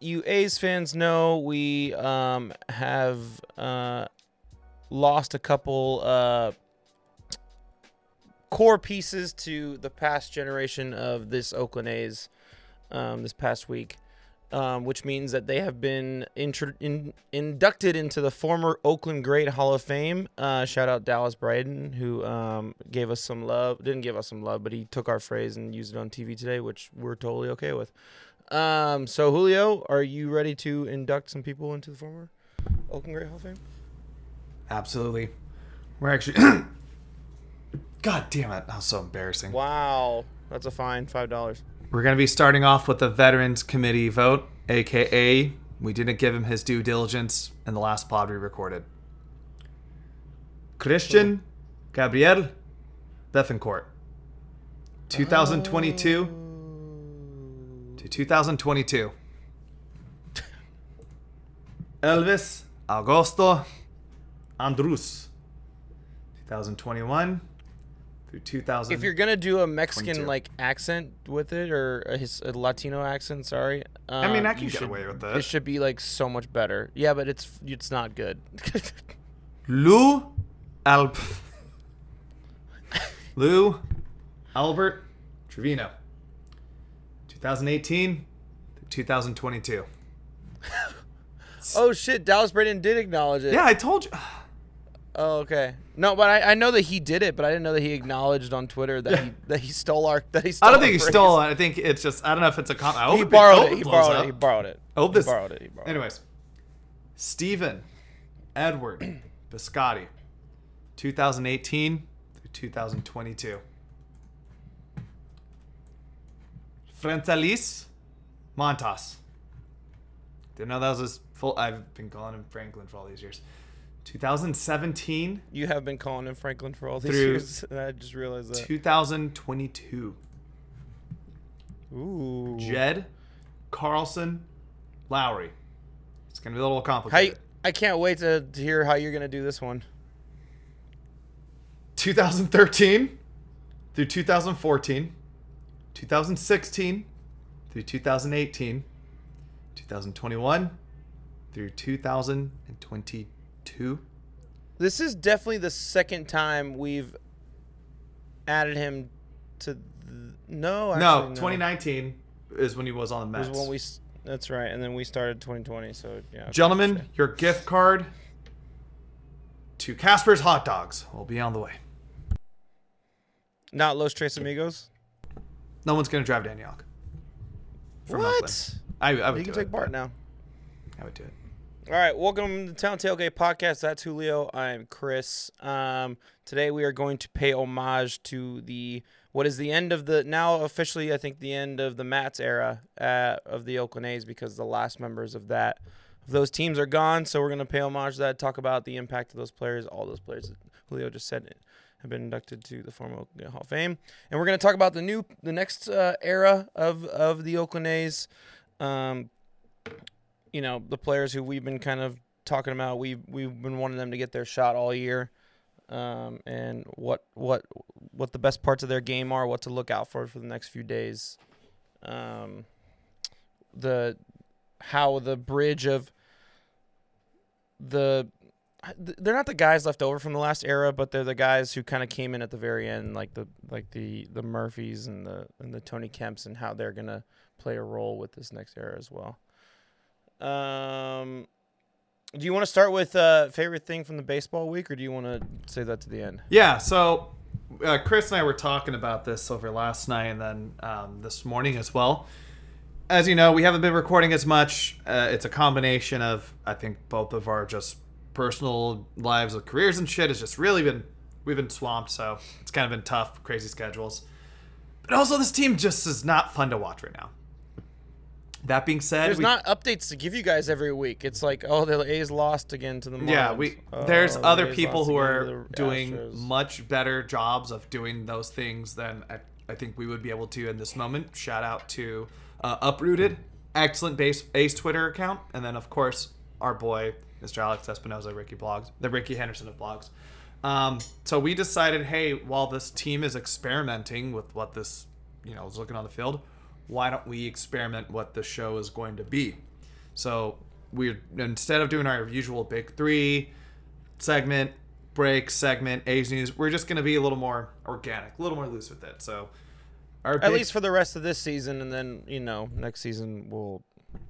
you A's fans know, we um, have uh, lost a couple uh, core pieces to the past generation of this Oakland A's um, this past week, um, which means that they have been in- inducted into the former Oakland Great Hall of Fame. Uh, shout out Dallas Braden, who um, gave us some love. Didn't give us some love, but he took our phrase and used it on TV today, which we're totally okay with. Um, so Julio, are you ready to induct some people into the former Oakland Great Hall of Fame? Absolutely. We're actually. God damn it. That was so embarrassing. Wow, that's a fine, five dollars. We're going to be starting off with the Veterans Committee vote, aka we didn't give him his due diligence in the last pod we recorded. Christian Gabriel Bethancourt. 2022 to 2022. Elvis Augusto Andrus. 2021 through 2000. If you're gonna do a Mexican 22. like accent with it or a, his, a Latino accent, sorry. Um, mean, I can you get should- away with this. It should be like so much better. Yeah, but it's it's not good. Lou Alp Lou Albert Trevino 2018 2022 oh shit, Dallas Braden did acknowledge it. yeah I told you Oh, okay. No, but I, I know that he did it, but I didn't know that he acknowledged on Twitter that he that he stole our that he stole I don't think he phrase. stole it I think it's just I don't know if it's a I hope He borrowed it. He borrowed up. it. He borrowed it. I hope He this borrowed it. He borrowed it. anyways Stephen Edward Piscotty 2018 through 2022 Francellis Montas. Didn't know that was his full. I've been calling him Franklin for all these years. 2017, You have been calling him Franklin for all these years. and I just realized that. 2022. Ooh. Jed Carlson Lowrie. It's gonna be a little complicated. you, I can't wait to, to hear how you're gonna do this one. 2013 through 2014, 2016 through 2018, 2021 through 2022. This is definitely the second time we've added him to. th- no, actually, no, 2019 is when he was on the Mets. when we. That's right, and then we started 2020. So yeah. Gentlemen, your gift card to Casper's Hot Dogs will be on the way. not Los Tres Amigos. No one's gonna drive to from Oakland. What? I, I would You do can take it. part now. I would do it. All right, welcome to the Town Tailgate Podcast. That's Julio. I'm Chris. Um, today we are going to pay homage to the what is the end of the now officially I think the end of the Mats era uh, of the Oakland A's because the last members of that of those teams are gone. So we're gonna pay homage to that. Talk about the impact of those players, all those players that Julio just said have been inducted to the former Oakland Hall of Fame, and we're gonna talk about the new the next uh, era of of the Oakland A's. Um, you know the players who we've been kind of talking about. We we've been wanting them to get their shot all year, um, and what what what the best parts of their game are, what to look out for for the next few days. Um, the how the bridge of the they're not the guys left over from the last era, but they're the guys who kind of came in at the very end, like the like the the Murphys and the and the Tony Kemps, and how they're gonna play a role with this next era as well. Um, do you want to start with uh, favorite thing from the baseball week, or do you want to say that to the end? Yeah, so uh, Chris and I were talking about this over last night and then um, this morning as well. As you know, we haven't been recording as much. Uh, it's a combination of, I think, both of our just personal lives with careers and shit. It's just really been, we've been swamped, so it's kind of been tough, crazy schedules. But also, this team just is not fun to watch right now. That being said, There's we- not updates to give you guys every week. It's like, oh, the A's lost again to the Marlins. Yeah, we Oh, there's the other A's people who are doing Astros. much better jobs of doing those things than I, I think we would be able to in this moment. Shout out to uh, Uprooted, excellent base Ace Twitter account, and then of course our boy Mr. Alex Espinoza, Ricky Blogs, the Rickey Henderson of blogs. Um, so we decided, hey, while this team is experimenting with what this, you know, is looking on the field, why don't we experiment what the show is going to be? So we're instead of doing our usual big three segment, break segment, A's news, we're just going to be a little more organic, a little more loose with it. So our At big- least for the rest of this season, and then you know next season we'll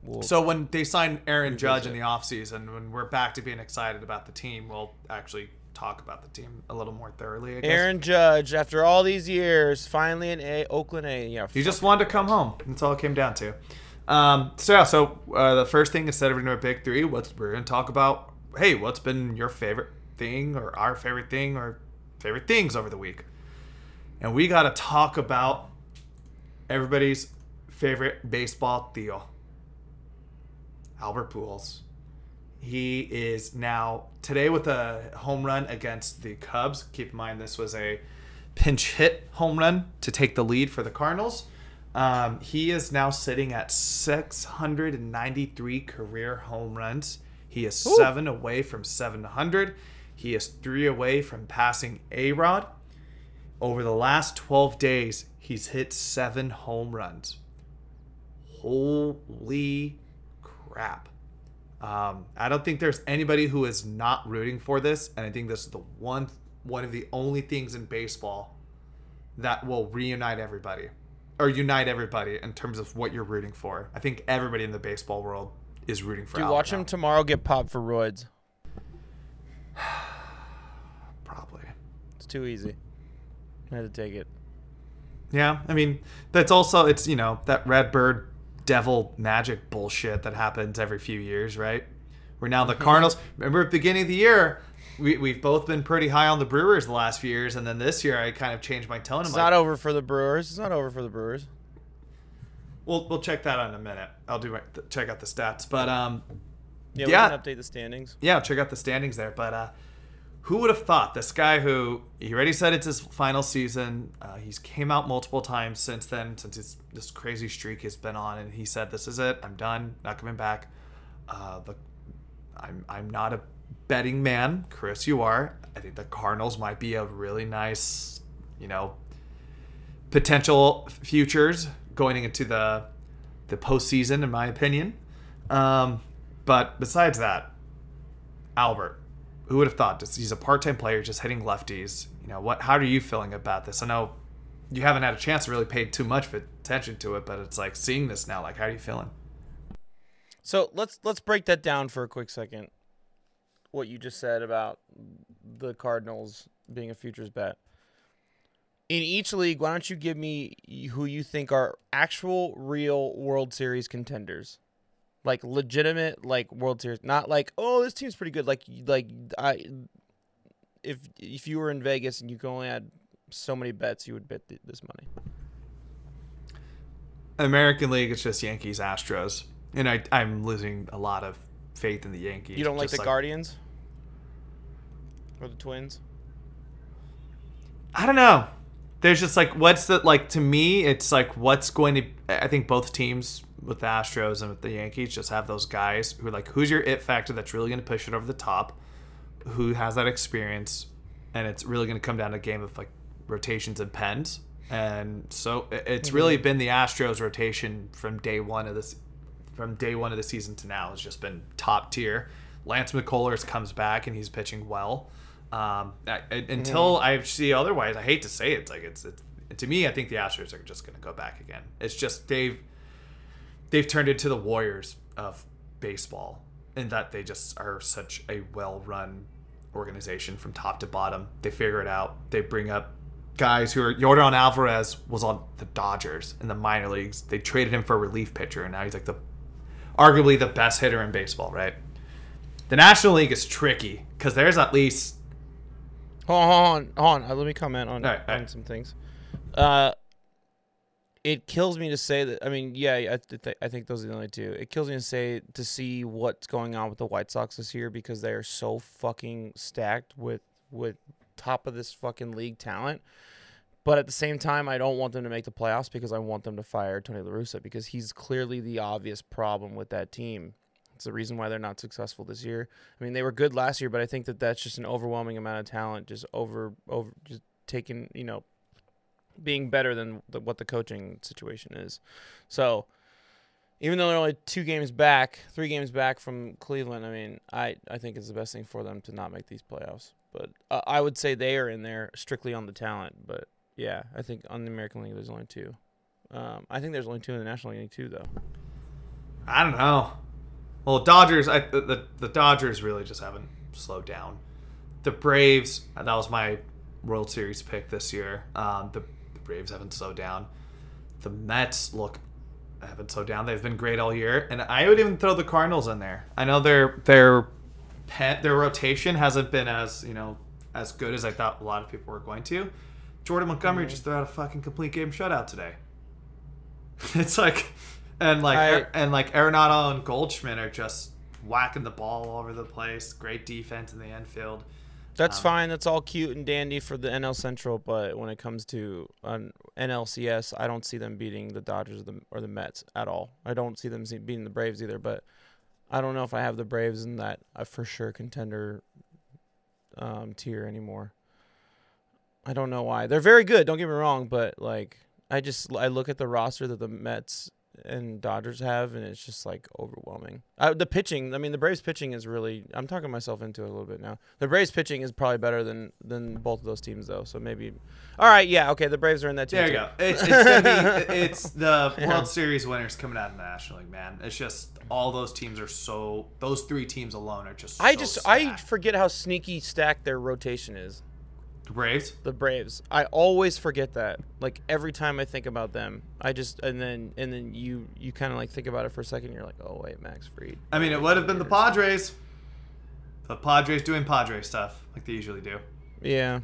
we'll. So when they sign Aaron Judge in the offseason, when we're back to being excited about the team, we'll actually talk about the team a little more thoroughly. I guess. Aaron Judge, after all these years, finally in A Oakland A. Yeah, He just wanted to come home. That's all it came down to. Um, so yeah, so uh, the first thing instead of doing a big three, what's we're gonna talk about? Hey, what's been your favorite thing, or our favorite thing, or favorite things over the week? And we got to talk about everybody's favorite baseball Theo, Albert Pujols. He is now today with a home run against the Cubs. Keep in mind this was a pinch hit home run to take the lead for the Cardinals. Um, he is now sitting at 693 career home runs. He is seven away from 700. He is three away from passing A Rod. Over the last 12 days, he's hit seven home runs. Holy crap. Um, I don't think there's anybody who is not rooting for this, and I think this is the one one of the only things in baseball that will reunite everybody or unite everybody in terms of what you're rooting for. I think everybody in the baseball world is rooting for. Do you watch him tomorrow get popped for roids? Probably. It's too easy. I had to take it. Yeah, I mean that's also it's you know that red bird devil magic bullshit that happens every few years, right? We're now the Cardinals. Remember at the beginning of the year, we we've both been pretty high on the Brewers the last few years, and then this year I kind of changed my tone. I'm It's like, not over for the Brewers. It's not over for the Brewers. we'll we'll check that out in a minute. I'll do my, check out the stats, but um, Yeah, we Yeah. can update the standings. yeah, check out the standings there. But uh, who would have thought this guy who he already said it's his final season? Uh, he's came out multiple times since then, since his, this crazy streak has been on, and he said, "This is it. I'm done. Not coming back." Uh, the, I'm I'm not a betting man, Chris. You are. I think the Cardinals might be a really nice, you know, potential futures going into the the postseason, in my opinion. Um, but besides that, Albert, who would have thought? Just, he's a part-time player, just hitting lefties. You know what? How are you feeling about this? I know you haven't had a chance to really pay too much attention to it, but it's like seeing this now. Like, how are you feeling? So let's let's break that down for a quick second. What you just said about the Cardinals being a futures bet. In each league, why don't you give me who you think are actual, real World Series contenders, like legitimate, like World Series, not like oh this team's pretty good. Like like I, if if you were in Vegas and you could only add so many bets, you would bet th- this money. American League, it's just Yankees, Astros, and I I'm losing a lot of faith in the Yankees. You don't like the Guardians or the Twins? I don't know. There's just like what's the like to me it's like what's going to I think both teams with the Astros and with the Yankees just have those guys who are like who's your it factor that's really going to push it over the top, who has that experience and it's really going to come down to a game of like rotations and pens. And so it- it's really been the Astros rotation from day 1 of this from day 1 of the season to now has just been top tier. Lance McCullers comes back and he's pitching well. Um, I, I- until I see otherwise, I hate to say it, it's like it's, it's to me. I think the Astros are just going to go back again. It's just they've they've turned into the Warriors of baseball in that they just are such a well-run organization from top to bottom. They figure it out. They bring up guys who are Yordan Alvarez was on the Dodgers in the minor leagues. They traded him for a relief pitcher, and now he's like the arguably the best hitter in baseball. Right? The National League is tricky because there's at least Hold on, hold on, hold on. Uh, let me comment on, All right, all on right. some things. Uh, it kills me to say that. I mean, yeah, I, th- I think those are the only two. It kills me to say to see what's going on with the White Sox this year because they are so fucking stacked with with top of this fucking league talent. But at the same time, I don't want them to make the playoffs because I want them to fire Tony La Russa because he's clearly the obvious problem with that team. It's the reason why they're not successful this year. I mean, they were good last year, but I think that that's just an overwhelming amount of talent, just over over just taking you know, being better than the, what the coaching situation is. So, even though they're only two games back, three games back from Cleveland, I mean, I I think it's the best thing for them to not make these playoffs. But uh, I would say they are in there strictly on the talent. But yeah, I think on the American League there's only two. Um, I think there's only two in the National League too, though. I don't know. Well, Dodgers, I, the, the Dodgers really just haven't slowed down. The Braves, that was my World Series pick this year. Um, the Braves haven't slowed down. The Mets look haven't slowed down. They've been great all year, and I would even throw the Cardinals in there. I know their their pet their rotation hasn't been as you know as good as I thought a lot of people were going to. Jordan Montgomery Mhm. just threw out a fucking complete game shutout today. it's like, and like I- and like Arenado and Goldschmidt are just whacking the ball all over the place. Great defense in the infield. That's Um, fine. That's all cute and dandy for the NL Central, but when it comes to an NLCS, I don't see them beating the Dodgers or the, or the Mets at all. I don't see them see- beating the Braves either. But I don't know if I have the Braves in that uh, for sure contender um, tier anymore. I don't know why. They're very good. Don't get me wrong, but like I just I look at the roster that the Mets and Dodgers have, and it's just like overwhelming. Uh, the pitching, I mean, the Braves pitching is really. I'm talking myself into it a little bit now. The Braves pitching is probably better than than both of those teams, though. So maybe, all right, yeah, okay. The Braves are in that team. There you too. go. It's, it's be it's the Yeah. World Series winners coming out of the National League, man. It's just all those teams are so those three teams alone are just. I so just I forget how sneaky stacked their rotation is. The Braves. The Braves. I always forget that. Like every time I think about them, I just and then and then you you kind of like think about it for a second. You're like, oh wait, Max Fried. I mean, it would have been the Padres. The Padres doing Padre stuff like they usually do. Yeah,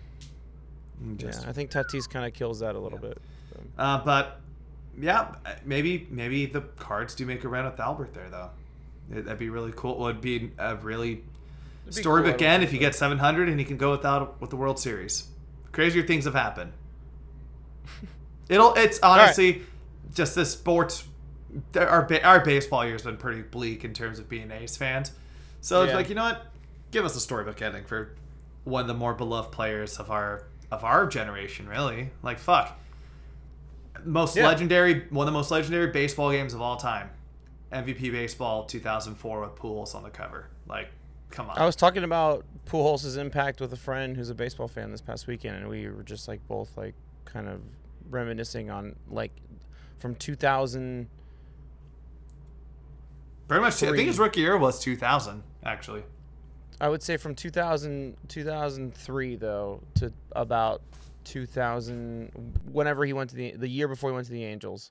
Just, yeah. I think Tatis kind of kills that a little Yeah. bit. So. Uh, but yeah, maybe maybe the Cards do make a run with Albert there though. That'd be really cool. It would be a really storybook cool, end if you get 700 and he can go without with the World Series. Crazier things have happened. It'll. It's honestly just the sports. Our our baseball year's been pretty bleak in terms of being A's fans. So it's like you know what, give us a storybook ending for one of the more beloved players of our of our generation. Really, like fuck. Most Yeah. legendary, one of the most legendary baseball games of all time. MVP baseball 2004 with Pujols on the cover. Like, come on. I was talking about Pujols' impact with a friend who's a baseball fan this past weekend, and we were just like both like kind of reminiscing on like from 2000. Pretty much. I think his rookie year was 2000, actually. I would say from 2000 2003 though to about 2000 whenever he went to the the year before he went to the Angels.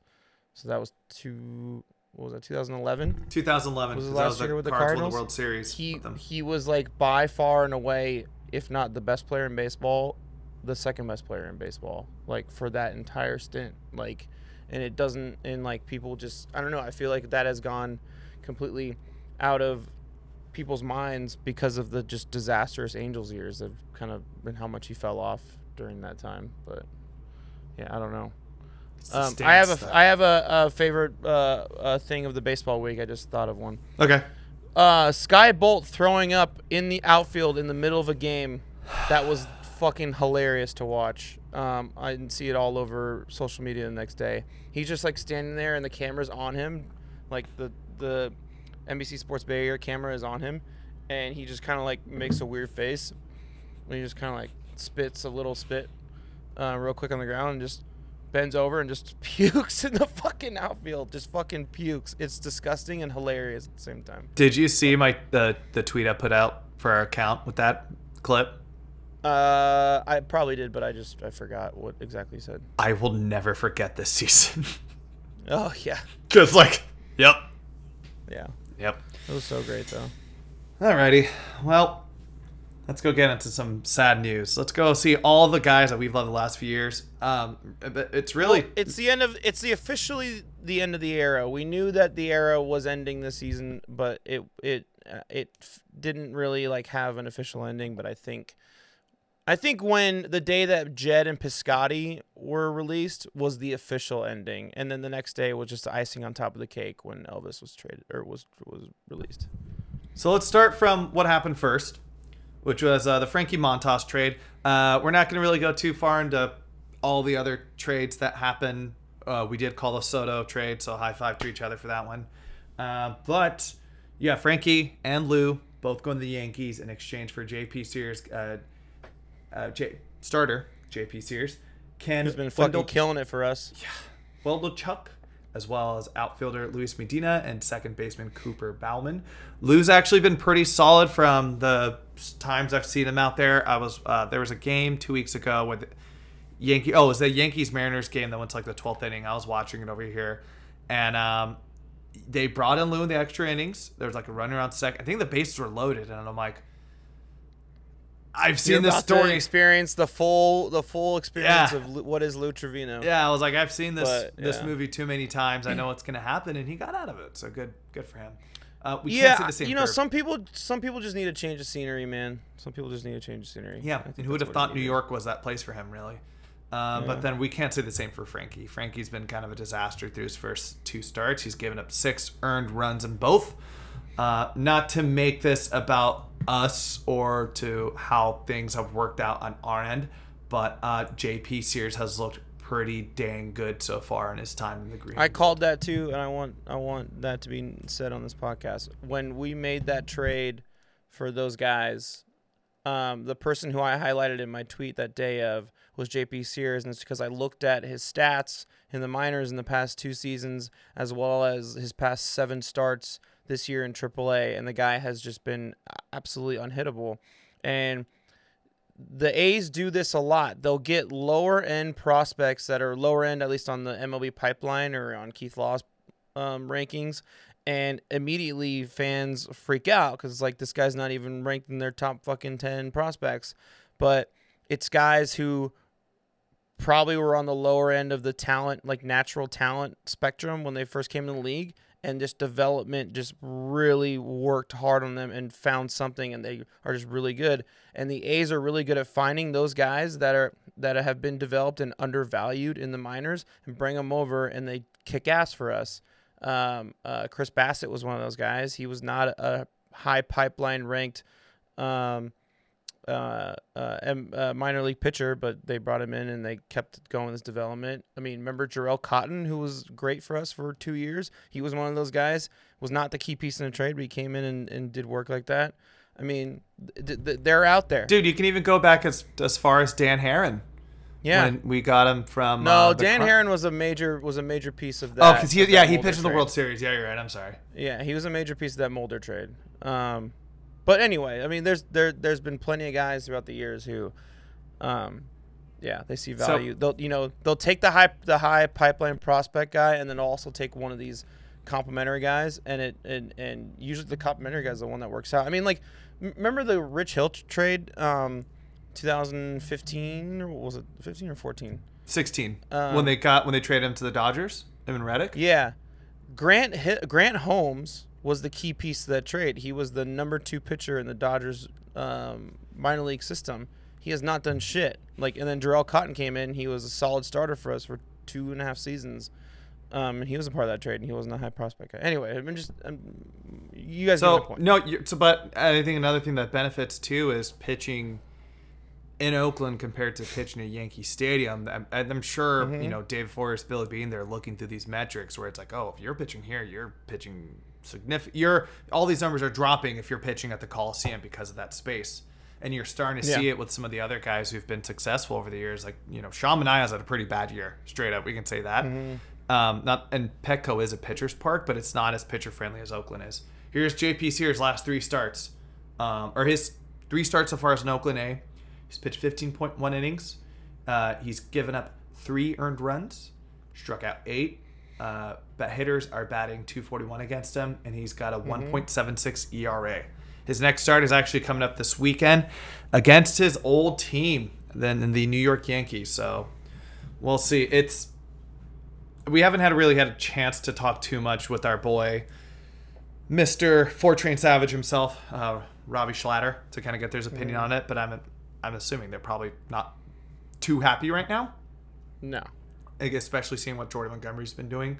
So that was two what was that 2011? 2011. Was that last year with the Cards won Cardinals? the World Series. He he was like by far and away if not the best player in baseball, the second best player in baseball like for that entire stint like and it doesn't and like people just I don't know, I feel like that has gone completely out of people's minds because of the just disastrous Angels years of kind of and how much he fell off during that time. But yeah, I don't know. Um, I have a have a, a favorite uh, uh, thing of the baseball week. I just thought of one. okay. Uh, Skye Bolt throwing up in the outfield in the middle of a game. That was fucking hilarious to watch. Um, I didn't see it all over social media the next day. He's just like standing there and the camera's on him, like the the NBC Sports Bay Area camera is on him, and he just kind of like makes a weird face. And he just kind of like spits a little spit, uh, real quick on the ground and just bends over and just pukes in the fucking outfield. Just fucking pukes. It's disgusting and hilarious at the same time. Did you see my the the tweet I put out for our account with that clip? Uh, I probably did, but I just I forgot what exactly he said. I will never forget this season. Oh yeah, Cause like, yep, yeah. yep. It was so great though. Alrighty. Well, let's go get into some sad news. Let's go see all the guys that we've loved the last few years. Um, it's really It's the end of it's the officially the end of the era. We knew that the era was ending this season, but it it uh, it f- didn't really like have an official ending. But I think I think when the day that Jed and Piscotty were released was the official ending, and then the next day was just the icing on top of the cake when Elvis was traded or was was released. So let's start from what happened first, which was uh, the Frankie Montas trade. Uh, we're not going to really go too far into all the other trades that happened. Uh, we did call the Soto trade, so high five to each other for that one. Uh, but yeah, Frankie and Lou both going to the Yankees in exchange for JP Sears, uh, uh, J- starter JP Sears. Ken Who's been Wendell- fucking killing it for us. Yeah, Waldichuk, as well as outfielder Luis Medina and second baseman Cooper Bowman. Lou's actually been pretty solid from the times I've seen him out there. I was uh, there was a game two weeks ago with Yankee. Oh, it was the Yankees Mariners game that went to like the twelfth inning. I was watching it over here, and um, they brought in Lou in the extra innings. There was like a run around second. I think the bases were loaded, and I'm like, I've seen You're this story. experience the full the full experience Yeah. of Lou- what is Lou Trevino. Yeah, I was like, I've seen this But, this movie too many times. I know what's gonna happen, and he got out of it. So good, good for him. Uh, we yeah, can't see the same you know, curve. some people some people just need a change of scenery, man. Some people just need a change of scenery. Yeah, and who would have thought New. York was that place for him, really? Uh, Yeah. But then we can't say the same for Frankie. Frankie's been kind of a disaster through his first two starts. He's given up six earned runs in both. Uh, not to make this about us or to how things have worked out on our end, but uh, JP Sears has looked pretty dang good so far in his time in the green. I called that too, and I want I want that to be said on this podcast. When we made that trade for those guys, um, the person who I highlighted in my tweet that day of was JP Sears, and it's because I looked at his stats in the minors in the past two seasons, as well as his past seven starts this year in AAA, and the guy has just been absolutely unhittable. And the A's do this a lot. They'll get lower end prospects that are lower end, at least on the MLB pipeline or on Keith Law's um, rankings, and immediately fans freak out because it's like this guy's not even ranked in their top fucking 10 prospects. But it's guys who probably were on the lower end of the talent, like natural talent spectrum when they first came in the league. And just development just really worked hard on them and found something, and they are just really good. And the A's are really good at finding those guys that are that have been developed and undervalued in the minors and bring them over, and they kick ass for us. Um, uh, Chris Bassitt was one of those guys. He was not a high pipeline ranked um, uh, uh, M- uh, minor league pitcher, but they brought him in and they kept going this development. I mean, remember Jharel Cotton, who was great for us for two years? He was one of those guys. Was not the key piece in the trade, but he came in and, and did work like that. I mean, th- th- they're out there. Dude, you can even go back as as far as Dan Haren. yeah. when we got him from. no, uh, Dan Car- Haren was a major was a major piece of that. Oh, because he yeah he Mulder pitched in the. World Series. Yeah, you're right. I'm sorry. Yeah, he was a major piece of that Mulder trade. Um, but anyway, I mean, there's there there's been plenty of guys throughout the years who, um, yeah, they see So- value. they'll you know they'll take the high the high pipeline prospect guy and then also take one of these complimentary guys and it and and usually the complimentary guy is the one that works out. I mean, like remember the Rich Hill trade, um, 2015 or was it 15 or 14? 16 Um, when they got when they traded him to the Dodgers. Him and Reddick. Yeah, Grant Grant Holmes was the key piece of that trade. He was the number two pitcher in the Dodgers um, minor league system. He has not done shit. Like, and then Jharel Cotton came in. He was a solid starter for us for two and a half seasons. Um, and he was a part of that trade, and he wasn't a high prospect guy. Anyway, I'm just, I'm, you guys get So point. no, so but I think another thing that benefits too is pitching in Oakland compared to pitching at Yankee Stadium. I'm, I'm sure Mm-hmm. you know Dave Forst, Billy Beane. They're looking through these metrics where it's like, oh, if you're pitching here, you're pitching significant. You're all these numbers are dropping if you're pitching at the Coliseum because of that space. And you're starting to Yeah. see it with some of the other guys who've been successful over the years. Like you know, Sean Manaea's had a pretty bad year, straight up. We can say that. Mm-hmm. Um, not and Petco is a pitcher's park, but it's not as pitcher friendly as Oakland is. Here's JP Sears' last three starts, um, or his three starts so far as an Oakland A. He's pitched 15.1 innings. Uh, he's given up three earned runs, struck out eight. Uh, but hitters are batting 241 against him, and he's got a 1.76 ERA. His next start is actually coming up this weekend against his old team, then the New York Yankees. So we'll see. It's we haven't had really had a chance to talk too much with our boy, Mister Four Train Savage himself, uh, Robbie Schlatter, to kind of get his opinion on it. But I'm I'm assuming they're probably not too happy right now, No. Especially seeing what Jordan Montgomery's been doing.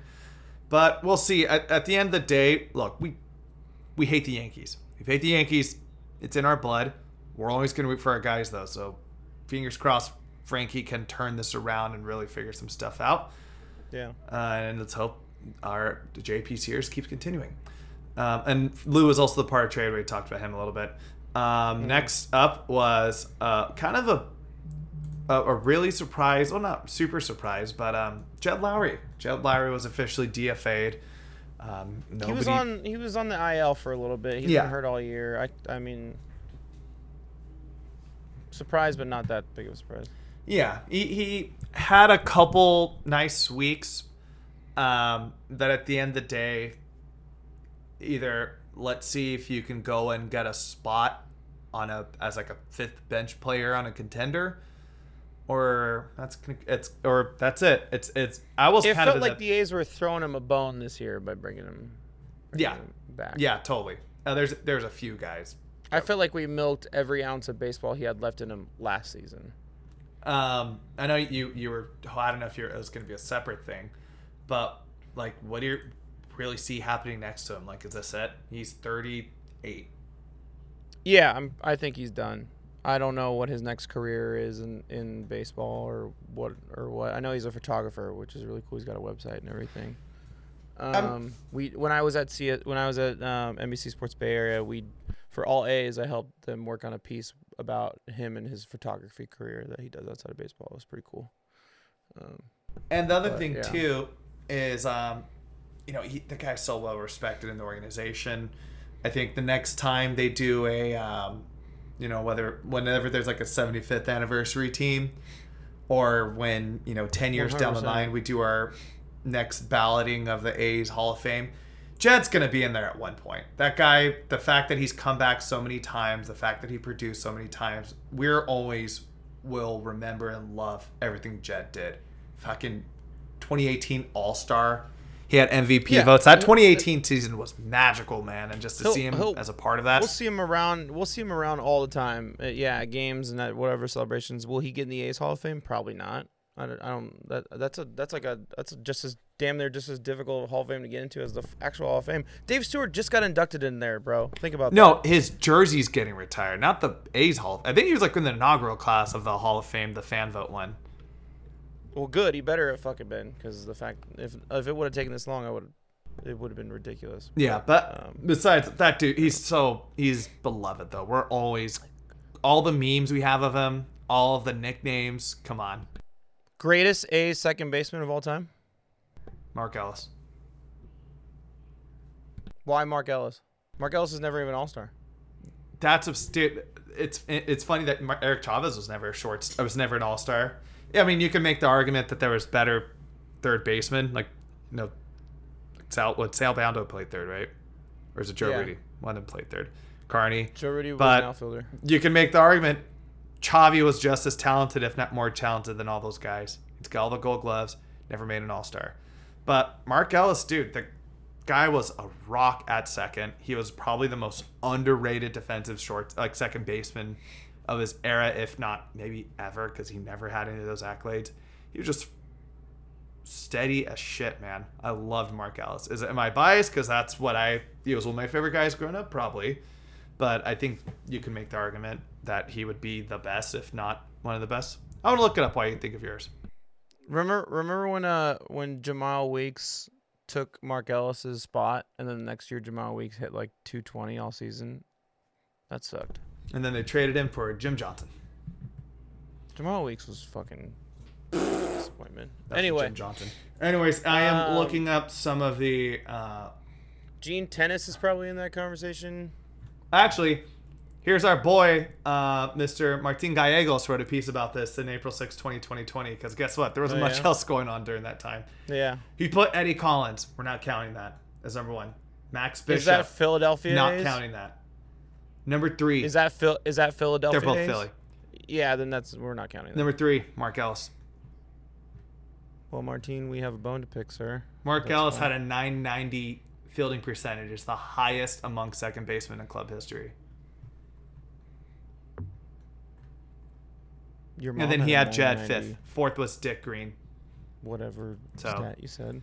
But we'll see. At, at the end of the day, look, we we hate the Yankees. We hate the Yankees. It's in our blood. We're always going to root for our guys, though. So fingers crossed, Frankie can turn this around and really figure some stuff out. Yeah. Uh, and let's hope our JP Sears keeps continuing. Um, and Lou was also the part of trade where we talked about him a little bit. Um, Next up was uh, kind of a, a a really surprise, well, not super surprised, but um, Jed Lowrie. Jed Lowrie was officially DFA'd. Um, nobody, He was on he was on the IL for a little bit. He's Yeah. been hurt all year. I I mean surprised but not that big of a surprise. Yeah, he, he had a couple nice weeks um, that at the end of the day, either let's see if you can go and get a spot on a as like a fifth bench player on a contender, or that's it's or that's it. It's it's I was It kind felt of like the A's were throwing him a bone this year by bringing him, bringing Yeah. him back. yeah totally. Uh, there's there's a few guys. I felt like we milked every ounce of baseball he had left in him last season. Um, I know you you were. I don't know if it was going to be a separate thing, but like, what do you really see happening next to him? Like, is this it? He's 38. Yeah, I'm. I think he's done. I don't know what his next career is in, in baseball or what or what. I know he's a photographer, which is really cool. He's got a website and everything. Um, we when I was at C when I was at um, NBC Sports Bay Area, we for all A's I helped them work on a piece about him and his photography career that he does outside of baseball. It was pretty cool. Um, And the other But, thing yeah. too is, um, you know, he, the guy's so well respected in the organization. I think the next time they do a, um, you know, whether whenever there's like a 75th anniversary team, or when you know 10 years down the line we do our next balloting of the A's Hall of Fame. Jed's gonna be in there at one point. That guy, the fact that he's come back so many times, the fact that he produced so many times, we're always will remember and love everything Jed did. Fucking 2018 All Star. He had MVP Yeah. votes. That 2018 season was magical, man. And just to He'll- see him as a part of that, we'll see him around. We'll see him around all the time. Uh, yeah, games and at whatever celebrations. Will he get in the A's Hall of Fame? Probably not. I don't. I don't that, that's a that's like a that's just as damn near just as difficult Hall of Fame to get into as the actual Hall of Fame. Dave Stewart just got inducted in there, bro. Think about no, his jersey's getting retired, not the A's Hall. I think he was like in the inaugural class of the Hall of Fame, the fan vote one. Well, good. He better have fucking been because the fact if if it would have taken this long, I would. It would have been ridiculous. Yeah, but Um, besides that dude, he's so he's beloved though. We're always all the memes we have of him, all of the nicknames. Come on, Greatest A second baseman of all time. Mark Ellis. Why Mark Ellis? Mark Ellis is never even All Star. That's dude, It's it's funny that Eric Chavez was never a short. I was never an All Star. Yeah, I mean you can make the argument that there was better third baseman, like you know, Sal. What Sal Bando played third, right? Or is it Joe Yeah. Rudi? One of them played third. Carney. Joe Rudi was an outfielder. you can make the argument Chavi was just as talented, if not more talented, than all those guys. He's got all the gold gloves, never made an all star. But Mark Ellis, dude, the guy was a rock at second. He was probably the most underrated defensive short, like second baseman of his era, if not maybe ever, because he never had any of those accolades. He was just steady as shit, man. I loved Mark Ellis. Is it, am I biased? Because that's what I he was one of my favorite guys growing up, probably. But I think you can make the argument that he would be the best, if not one of the best. I want to look it up while you think of yours. Remember, remember when uh when Jemile Weeks took Mark Ellis's spot, and then the next year Jemile Weeks hit like 220 all season. That sucked. And then they traded him for Jim Johnson. Jemile Weeks was fucking disappointment. That's anyway, Jim Johnson. Anyways, I am Um, looking up some of the. Uh, Gene Tenace is probably in that conversation. actually, here's our boy, uh, Mr. Martin Gallegos, wrote a piece about this in April 6, 2020. Because guess what? There wasn't Oh, much yeah? else going on during that time. Yeah, He put Eddie Collins. We're not counting that as number one. Max Bishop. is that Philadelphia? not A's? counting that. Number three. Is that Phil? Is that Philadelphia? they're both? Philly. Yeah, then that's we're not counting that. Number three, Mark Ellis. well, Martine, we have a bone to pick, sir. Mark That's Ellis had a 990 fielding percentage. It's the highest among second basemen in club history. Your and then he had Jed fifth. Fourth was Dick Green. Whatever So- stat you said.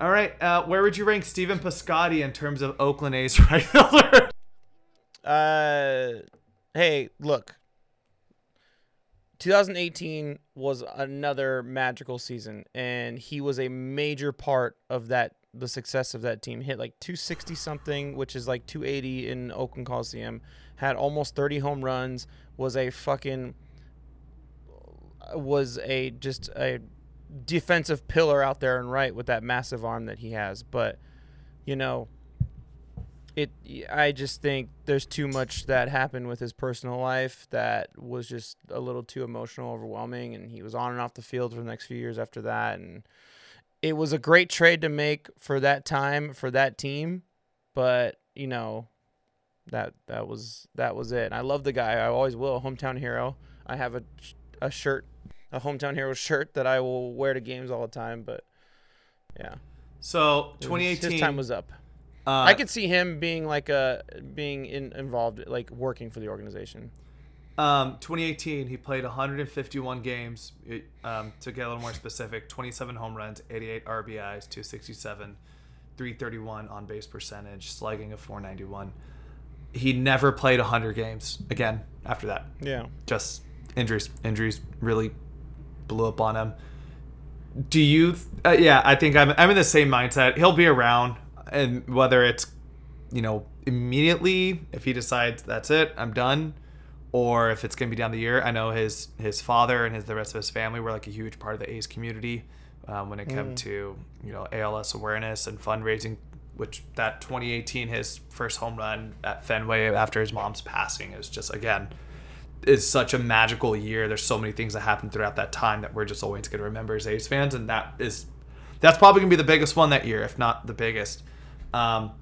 All right, uh, where would you rank Stephen Piscotty in terms of Oakland A's right fielder? Uh, hey, look. 2018 was another magical season, and he was a major part of that. The success of that team hit like 260 something, which is like 280 in Oakland Coliseum. Had almost 30 home runs. Was a fucking was a just a defensive pillar out there and right with that massive arm that he has. But you know, it I just think there's too much that happened with his personal life that was just a little too emotional, overwhelming, and he was on and off the field for the next few years after that. And it was a great trade to make for that time for that team, but you know, that that was that was it. And I love the guy. I always will. Hometown hero. I have a a shirt, a hometown hero shirt that I will wear to games all the time. But yeah, So it was- 2018. his time was up. Uh, I could see him being like a being in, involved, like working for the organization. Um, 2018, he played 151 games. It, um, to get a little more specific, 27 home runs, 88 RBIs, 267, 331 on base percentage, slugging of 491. He never played 100 games again after that. Yeah, Just injuries. Injuries really blew up on him. Do you? Uh, yeah, I think I'm. I'm in the same mindset. He'll be around, and whether it's, you know, immediately if he decides that's it, I'm done, or if it's gonna be down the year. I know his his father and his the rest of his family were like a huge part of the A's community um, when it came to you know ALS awareness and fundraising. Which that 2018 his first home run at Fenway after his mom's passing is just again is such a magical year. There's so many things that happened throughout that time that we're just always going to remember as A's fans, and that is that's probably going to be the biggest one that year, if not the biggest. Um,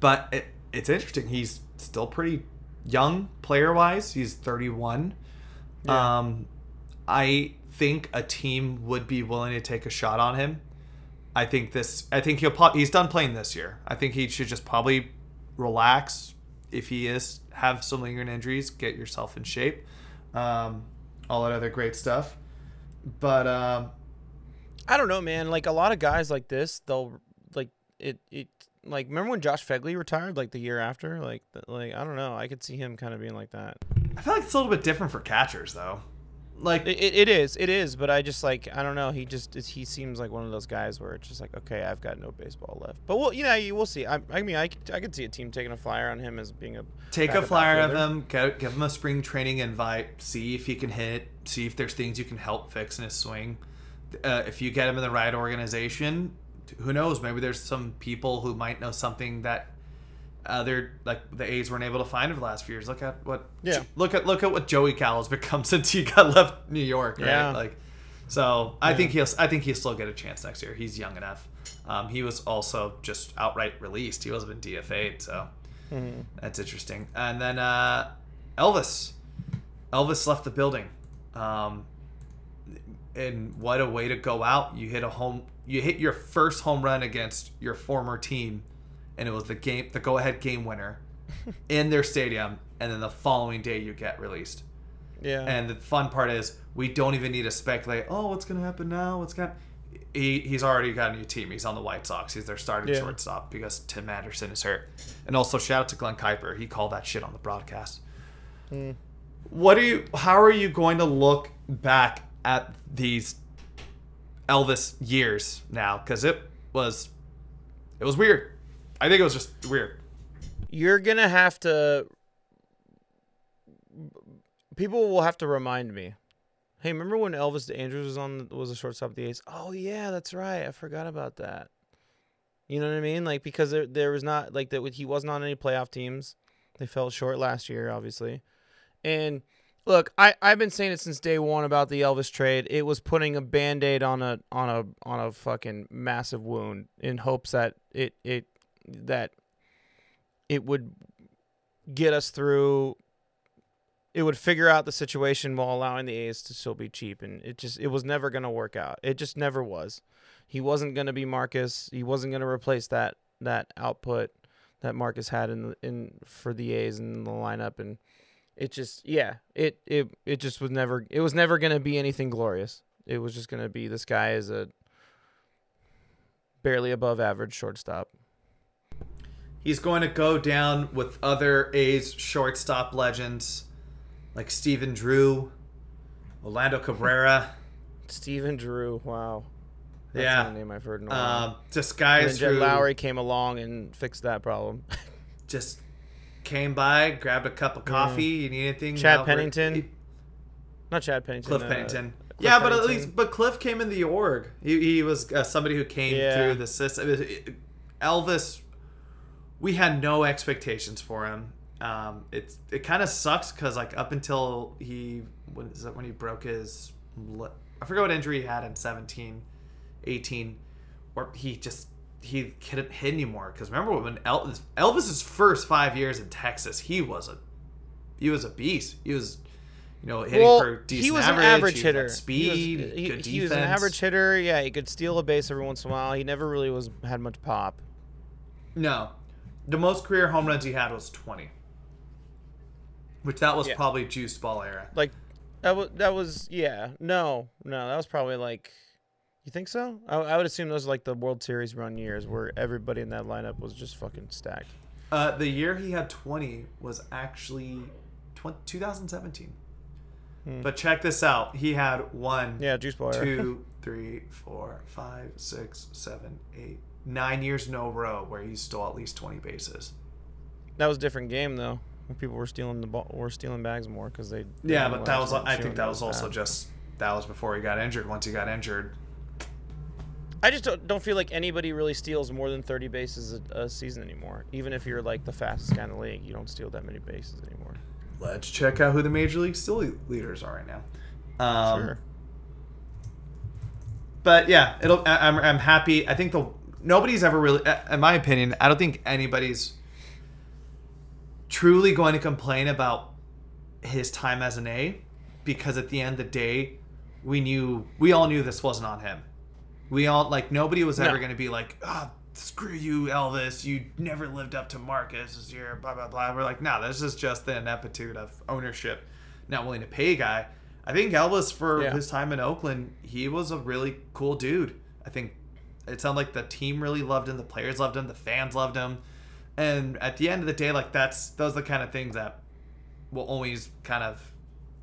but it, it's interesting. He's still pretty young player wise. He's 31. Yeah. Um, I think a team would be willing to take a shot on him. I think this. I think he'll. pro- He's done playing this year. I think he should just probably relax. If he is have some lingering injuries, get yourself in shape. Um, all that other great stuff. But um, I don't know, man. Like a lot of guys like this, they'll like it. It like remember when Josh Phegley retired like the year after? Like like I don't know. I could see him kind of being like that. I feel like it's a little bit different for catchers, though. Like It, it, it is, it is. But I just like I don't know. He just he seems like one of those guys where it's just like okay, I've got no baseball left. But well, you know, you will see. I, I mean, I could, I could see a team taking a flyer on him as being a take a flyer of him, give him a spring training invite, see if he can hit, see if there's things you can help fix in his swing. Uh, if you get him in the right organization, who knows? Maybe there's some people who might know something that other like the A's weren't able to find over the last few years. Look at what Yeah. look at look at what Joey Cal has become since he got left New York, right? Yeah. Like so I Yeah. think he'll I think he'll still get a chance next year. He's young enough. Um, he was also just outright released. He wasn't been DFA'd, so Mm-hmm. that's interesting. And then uh, Elvis. Elvis left the building. Um, and what a way to go out. You hit a home you hit your first home run against your former team and it was the game the go ahead game winner in their stadium and then the following day you get released. yeah. And the fun part is we don't even need to speculate, oh, what's gonna happen now? What's gonna he, he's already got a new team. He's on the White Sox. He's their starting Yeah. shortstop because Tim Anderson is hurt. And also shout out to Glen Kuiper. He called that shit on the broadcast. Hmm. What are you how are you going to look back at these Elvis years now? Because it was it was weird. I think it was just weird. you're gonna have to people will have to remind me hey remember when elvis andrus was on was a shortstop the a's oh yeah that's right i forgot about that you know what i mean like because there, there was not like that he wasn't on any playoff teams they fell short last year obviously and look i i've been saying it since day one about the elvis trade it was putting a band-aid on a on a on a fucking massive wound in hopes that it it that it would get us through it would figure out the situation while allowing the A's to still be cheap and it just it was never to work out. It just never was. He wasn't to be Marcus. He wasn't to replace that that output that Marcus had in in for the A's in the lineup and it just yeah it it it just was never it was never gonna be anything glorious. It was just gonna be this guy is a barely above average shortstop. He's going to go down with other A's shortstop legends like Stephen Drew, Orlando Cabrera. Stephen Drew, wow. That's yeah, name I've heard in a while. um, then Jed Lowrie came along and fixed that problem. just came by, grabbed a cup of coffee. You need anything? Chad Pennington? Not Chad Pennington. Cliff uh, Pennington. Cliff yeah, but at least but Cliff came in the org. He, he was uh, somebody who came Yeah. through the system. Elvis, we had no expectations for him. Um, it's it kind of sucks because like up until he when is that when he broke his I forget what injury he had in 17, 18, or he just he couldn't hit anymore. Because remember when Elvis Elvis's first five years in Texas, he was a he was a beast. He was you know hitting well, for decent he was average. an average hitter. speed, He was, he, good he was an average hitter. Yeah, he could steal a base every once in a while. He never really was had much pop. No, the most career home runs he had was twenty, which that was Yeah. probably juice ball era. Like that was that was yeah. No, no, that was probably like. You think so? I, I would assume those are like the World Series run years where everybody in that lineup was just fucking stacked. Uh, the year he had 20 was actually 20, 2017. But check this out. He had one, Hmm. Yeah, juice era. two, three, four, five, six, seven, eight, nine years in a row where he stole at least 20 bases. That was a different game though. When people were stealing the ball, were stealing bags more because they. Yeah, but that was, I think that was also bad. just, that was before he got injured. Once he got injured, I just don't, don't feel like anybody really steals more than 30 bases a, a season anymore. Even if you're like the fastest guy in the league, you don't steal that many bases anymore. let's check out who the major league steal leaders are right now. Um, sure. But yeah, it'll. I- I'm, I'm happy. I think the nobody's ever really, in my opinion, I don't think anybody's truly going to complain about his time as an A, because at the end of the day, we knew we all knew this wasn't on him. We all like nobody was ever No. going to be like, ah, screw you, Elvis. You never lived up to Marcus year. Blah blah blah. We're like, no, this is just the ineptitude of ownership, not willing to pay a guy. I think Elvis for Yeah. his time in Oakland, he was a really cool dude. I think it sounded like the team really loved him, the players loved him, the fans loved him, and at the end of the day, like that's those are the kind of things that will always kind of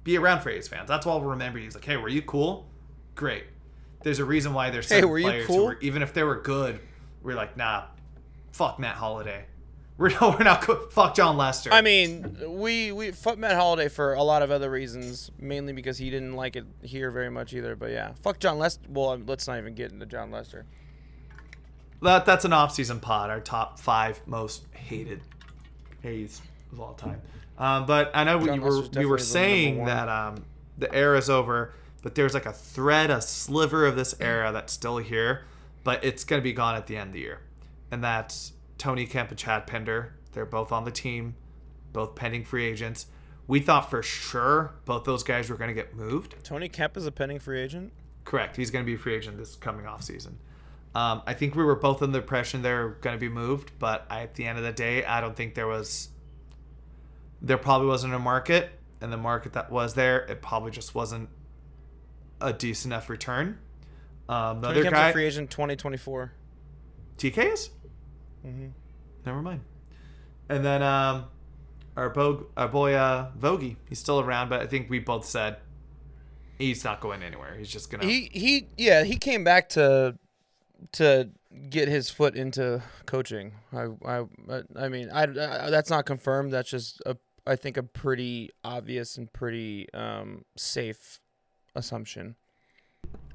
be around for A's fans. That's why we'll remember. He's like, hey, were you cool? Great. There's a reason why there's Hey, certain were you players who cool? were, even if they were good, we're like, nah, fuck Matt Holliday. We're not, we're not co- fuck Jon Lester. I mean, we we fuck Matt Holliday for a lot of other reasons, mainly because he didn't like it here very much either. But yeah, fuck Jon Lester. Well, um, let's not even get into Jon Lester. That that's an off-season pod. Our top five most hated A's of all time. Um, but I know we were we were definitely the number saying that um, the is over, but there's like a thread, a sliver of this era that's still here, but it's gonna be gone at the end of the year, and that's Tony Kemp and Chad Pinder. They're both on the team, both pending free agents. We thought for sure both those guys were gonna get moved. Tony Kemp is a pending free agent. Correct. He's going to be a free agent this coming off season. Um, I think we were both in the impression they're going to be moved, but I, at the end of the day, I don't think there was. There probably wasn't a market, and the market that was there, it probably just wasn't a decent enough return. Um, the other guy, free agent 2024. TK is. Mm-hmm. Never mind. And then um, our, bo- our boy uh, Vogie, he's still around, but I think we both said he's not going anywhere. He's just gonna. He he yeah he came back to to get his foot into coaching. I I I mean I, I that's not confirmed. That's just a I think a pretty obvious and pretty um safe assumption.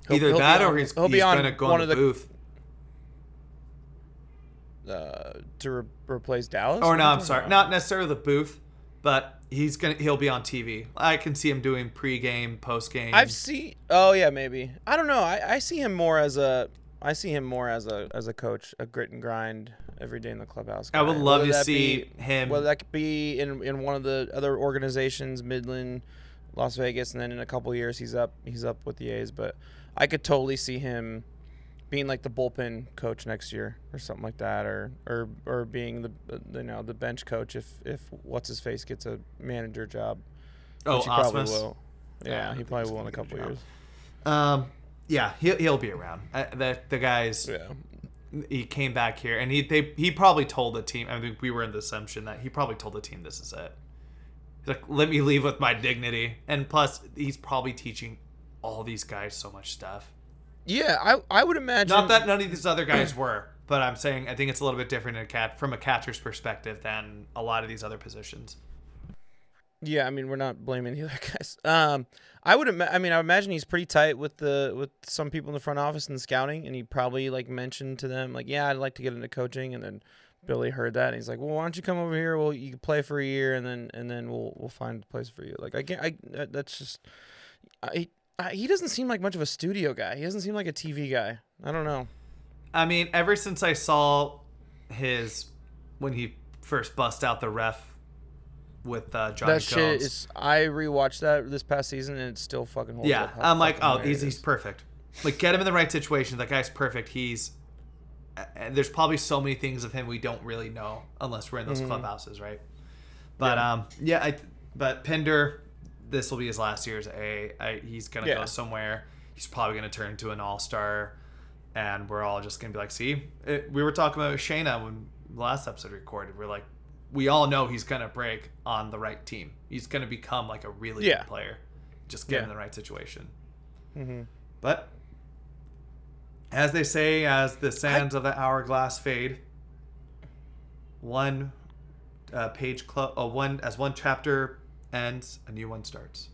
He'll- Either he'll that on- or he's, he'll he's be on gonna go one in of the the booth. uh, to re- replace Dallas. Or no, I'm sorry, about? not necessarily the booth, but he's gonna he'll be on TV. I can see him doing pregame, postgame. I've seen. Oh yeah, maybe. I don't know. I, I see him more as a. I see him more as a as a coach, a grit and grind every day in the clubhouse. I would love Whether to see be- him. Whether that could be in in one of the other organizations, Midland, Las Vegas, and then in a couple years he's up he's up with the A's. But I could totally see him being like the bullpen coach next year or something like that, or or or being the you know the bench coach if if what's his face gets a manager job. Oh, he probably will. Yeah, I Yeah, he probably will in a couple years. Um, yeah, he'll, he'll be around. Uh, the the guys Yeah. he came back here and he they he probably told the team. I think we were in the assumption that he probably told the team this is it. Like, let me leave with my dignity. And plus, he's probably teaching all these guys so much stuff. Yeah, I I would imagine. Not that none of these other guys were, but I'm saying I think it's a little bit different in a cat from a catcher's perspective than a lot of these other positions. Yeah, I mean we're not blaming the other guys. Um, I would. Ima- I mean, I imagine he's pretty tight with the with some people in the front office and scouting, and he probably like mentioned to them like, yeah, I'd like to get into coaching, and then Billy heard that, and he's like, well, why don't you come over here? Well, you can play for a year, and then and then we'll we'll find a place for you. Like I can't. I that's just. I, I he doesn't seem like much of a studio guy. He doesn't seem like a TV guy. I don't know. I mean, ever since I saw his when he first bust out the ref with uh, Johnny that Jones. shit is. I rewatched that this past season, and it still fucking holds yeah, up. how I'm like, oh, he's he's perfect. Like, get him in the right situation. That guy's perfect. He's there's probably so many things of him we don't really know unless we're in those clubhouses, right? But Mm-hmm. Yeah. um, yeah, I but Pinder, this will be his last year as a. I, he's gonna Yeah. go somewhere. He's probably gonna turn into an all star, and we're all just gonna be like, see, it, we were talking about Shayna when last episode recorded. We're like, we all know he's gonna break on the right team. He's gonna become like a really Yeah. good player. Just get him Yeah. in the right situation. hmm But as they say, as the sands of the hourglass fade, one uh, page clo- uh, one as one chapter ends, a new one starts.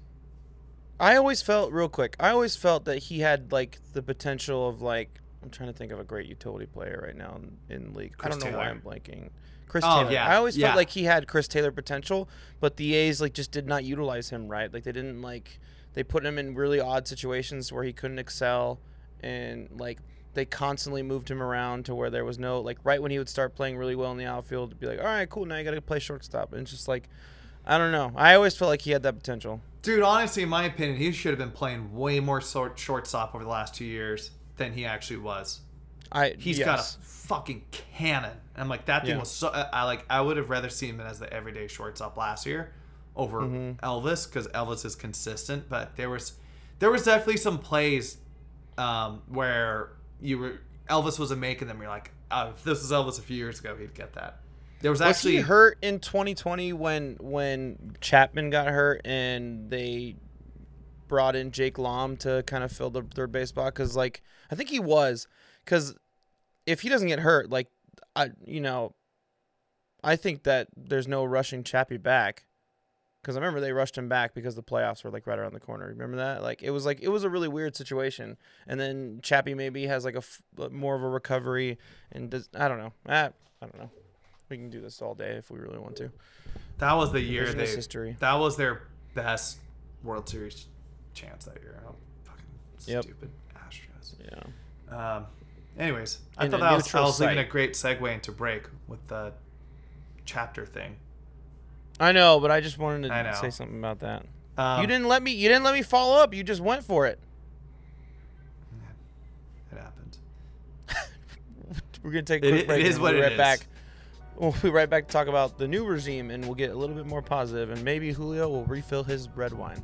I always felt real quick. I always felt that he had like the potential of like I'm trying to think of a great utility player right now in, in league. Chris I don't know why Taylor. I'm blanking. Chris Oh, Taylor. yeah, I always yeah. felt like he had Chris Taylor potential, but the A's like just did not utilize him right. Like they didn't like they put him in really odd situations where he couldn't excel and like they constantly moved him around to where there was no like right when he would start playing really well in the outfield to be like, all right, cool, now you got to play shortstop. And it's just like, I don't know. I always felt like he had that potential. Dude, honestly, in my opinion, he should have been playing way more short shortstop over the last two years than he actually was. I He's yes. got a fucking cannon. I'm like that thing Yeah. was so. I like. I would have rather seen him as the everyday shortstop last year over Mhm. Elvis because Elvis is consistent. But there was, there was definitely some plays um, where you were Elvis wasn't making them. You're like, oh, if this was Elvis a few years ago, he'd get that. There was, Was actually hurt in 2020 when when Chapman got hurt and they brought in Jake Lamb to kind of fill the third base spot? Because like I think he was, because if he doesn't get hurt, like I you know, I think that there's no rushing Chappie back. Because I remember they rushed him back because the playoffs were like right around the corner. Remember that? Like it was like it was a really weird situation. And then Chappie maybe has like a f- more of a recovery and does I don't know. Ah, I don't know. We can do this all day if we really want to. that was the year they history. that was their best World Series chance that year. Oh, fucking Yep. stupid Astros. Yeah. Um, anyways, I In thought that was, I neutral was leaving a great segue into break with the chapter thing. I know, but I just wanted to say something about that. Um, you didn't let me. You didn't let me follow up. You just went for it. It happened. We're gonna take a It- quick it break. is and what we'll be it right is. back. We'll be right back to talk about the new regime, and we'll get a little bit more positive, and maybe Julio will refill his red wine.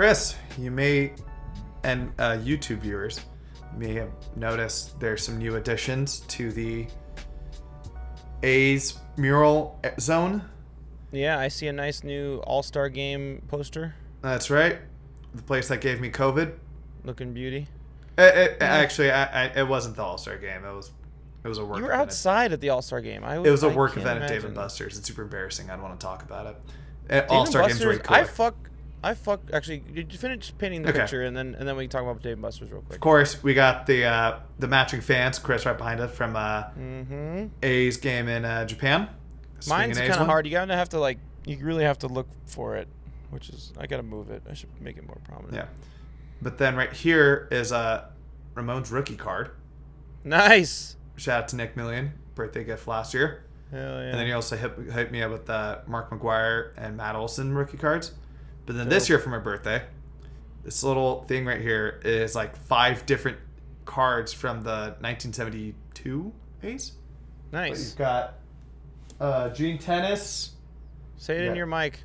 Chris, you may, and uh, YouTube viewers may have noticed there's some new additions to the A's mural eh, zone. Yeah, I see a nice new All Star Game poster. That's right. The place that gave me COVID. Looking beauty. It, it, Actually, I, I, it wasn't the All Star game. It was, it was a work. You were outside at the All Star Game. I was, It was a I work event at Dave and Buster's. It's super embarrassing. I don't want to talk about it. All Star game's really cool. I fuck. I fuck. Actually, did you finish painting the Okay. picture, and then and then we can talk about Dave and Buster's real quick. Of course, we got the uh, the matching fans, Chris right behind us from uh, Mm-hmm. A's game in uh, Japan. Mine's kind of hard. You gotta have to like. You really have to look for it, which is I gotta move it. I should make it more prominent. Yeah, but then right here is uh, Ramon's rookie card. Nice. Shout out to Nick Million, birthday gift last year. Hell yeah. And then he also hit, hit me up with the Mark McGwire and Matt Olson rookie cards. But then this year for my birthday, this little thing right here is like five different cards from the 1972 A's. nice. You've got uh, Gene Tenace. Say it in Yeah. your mic.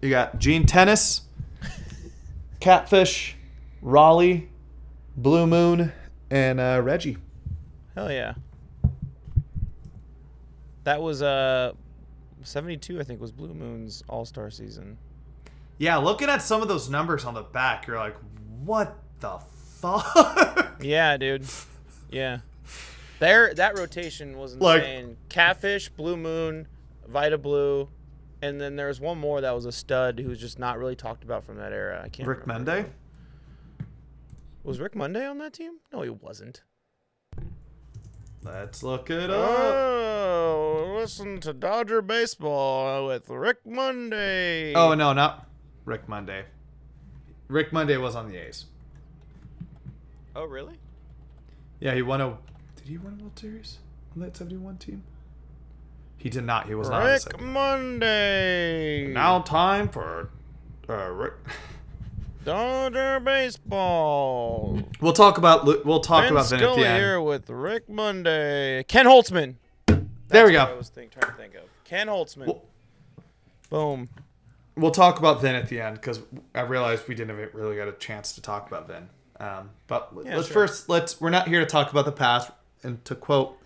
You got Gene Tenace, Catfish, Rollie, Blue Moon, and uh, Reggie. Hell yeah. That was uh 72 I think was Blue Moon's All-Star season. Yeah, looking at some of those numbers on the back, you're like, what the fuck? Yeah, dude. Yeah. There that rotation was Like- insane. Catfish, Blue Moon, Vida Blue, and then there was one more that was a stud who's just not really talked about from that era. I can't Rick remember. Monday? Was Rick Monday on that team? No, he wasn't. Let's look it oh, up. Oh, listen to Dodger baseball with Rick Monday. Oh, no, not Rick Monday. Rick Monday was on the A's. oh, really? Yeah, he won a. Did he win a World Series on that 71 team? He did not. He was not. Rick 71. Monday. Now time for uh, Rick. Dodger baseball. We'll talk about we'll talk Vin about Scully the end. here with Rick Monday. Ken Holtzman. there we what go. I was think, trying to think of Ken Holtzman. Well- Boom. We'll talk about Vin at the end because I realized we didn't really get a chance to talk about Vin. Um, but Yeah, let's sure. first let's we're not here to talk about the past. And to quote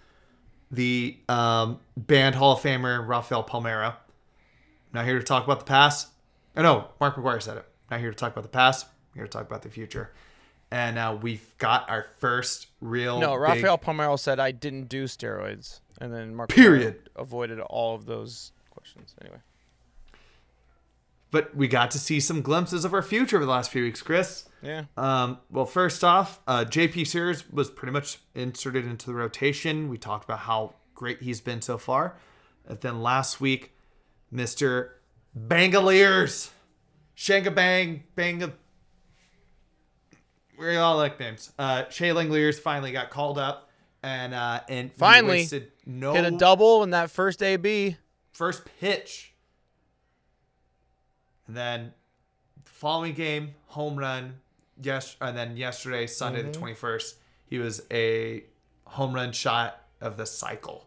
the um, band Hall of Famer Rafael Palmeiro, not here to talk about the past. Oh no, Mark McGwire said it. Not here to talk about the past. We're here to talk about the future. And uh, we've got our first real No, big- Rafael Palmeiro said I didn't do steroids, and then Mark Period. Avoided all of those questions. Anyway, but we got to see some glimpses of our future over the last few weeks, Chris. yeah. Um, well, first off, uh, JP Sears was pretty much inserted into the rotation. We talked about how great he's been so far. And then last week, Mr. Bangaliers, Shanga Bang, Bang. We all like names. Uh, Shea Langeliers finally got called up, and uh, and Finally. no Hit a double in that first AB. first pitch. And then the following game, home run. Yes, and then yesterday, Sunday the twenty first, he was a home run shot of the cycle.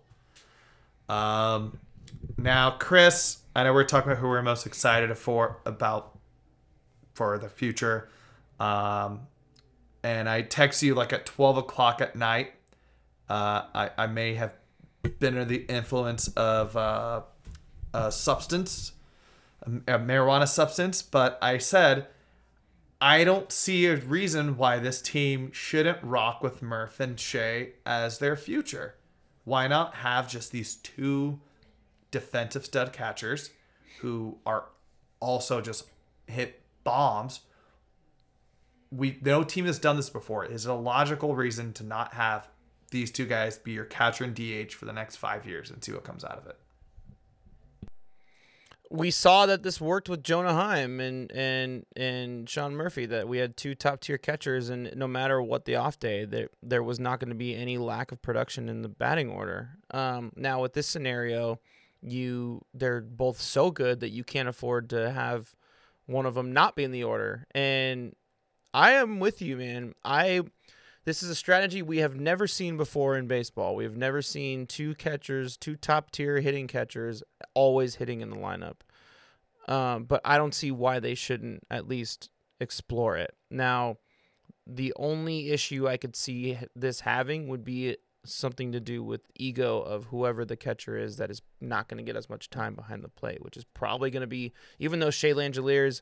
Um, now Chris, I know we're talking about who we're most excited for about for the future. Um, and I text you like at twelve o'clock at night. Uh, I I may have been under the influence of uh, a substance, a marijuana substance, but I said I don't see a reason why this team shouldn't rock with Murph and Shea as their future. Why not have just these two defensive stud catchers who are also just hit bombs? We no team has done this before. Is it a logical reason to not have these two guys be your catcher and DH for the next five years and see what comes out of it? We saw that this worked with Jonah Heim and and and Sean Murphy that we had two top tier catchers and no matter what the off day there there was not going to be any lack of production in the batting order. Um, now with this scenario, you they're both so good that you can't afford to have one of them not be in the order. And I am with you, man. I this is a strategy we have never seen before in baseball. We have never seen two catchers, two top tier hitting catchers, always hitting in the lineup. Um, but I don't see why they shouldn't at least explore it. Now, the only issue I could see this having would be something to do with ego of whoever the catcher is that is not going to get as much time behind the plate, which is probably going to be, even though Shea Langeliers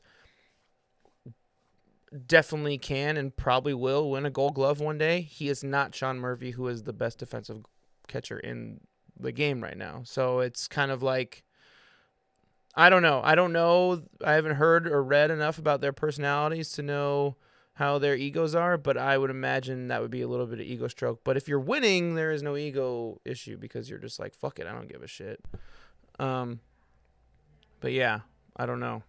definitely can and probably will win a gold glove one day. He is not Sean Murphy, who is the best defensive catcher in the game right now. So it's kind of like I don't know. I don't know. I haven't heard or read enough about their personalities to know how their egos are, but I would imagine that would be a little bit of ego stroke. But if you're winning, there is no ego issue because you're just like, fuck it, I don't give a shit. Um but yeah, I don't know.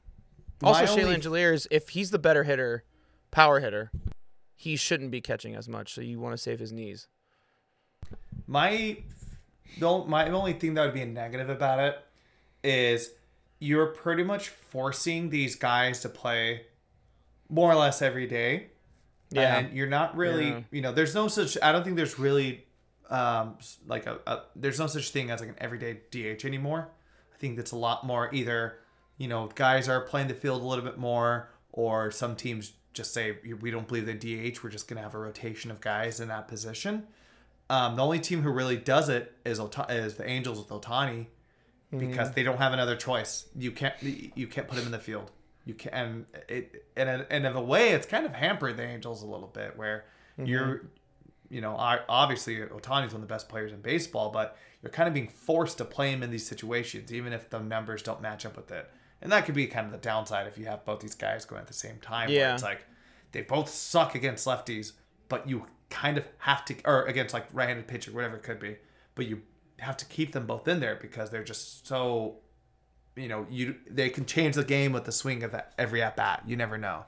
Also, Shea only- Langeliers, if he's the better hitter, power hitter, he shouldn't be catching as much. So you want to save his knees. My the only, my only thing that would be a negative about it is you're pretty much forcing these guys to play more or less every day. Yeah. And you're not really, Yeah. you know, there's no such, I don't think there's really, um, like a, a, there's no such thing as like an everyday DH anymore. I think that's a lot more either, you know, guys are playing the field a little bit more, or some teams just say, we don't believe the DH, we're just going to have a rotation of guys in that position. Um, the only team who really does it is Ota- is the Angels with Ohtani, because they don't have another choice. You can't you can't put him in the field. You can and it and in, and in a way it's kind of hampered the Angels a little bit where you're you know obviously Ohtani's one of the best players in baseball, but you're kind of being forced to play him in these situations even if the numbers don't match up with it. And that could be kind of the downside if you have both these guys going at the same time. Yeah. it's like they both suck against lefties, but you kind of have to, or against like right-handed pitcher, whatever it could be, but you have to keep them both in there because they're just so, you know, you they can change the game with the swing of every at bat. You never know.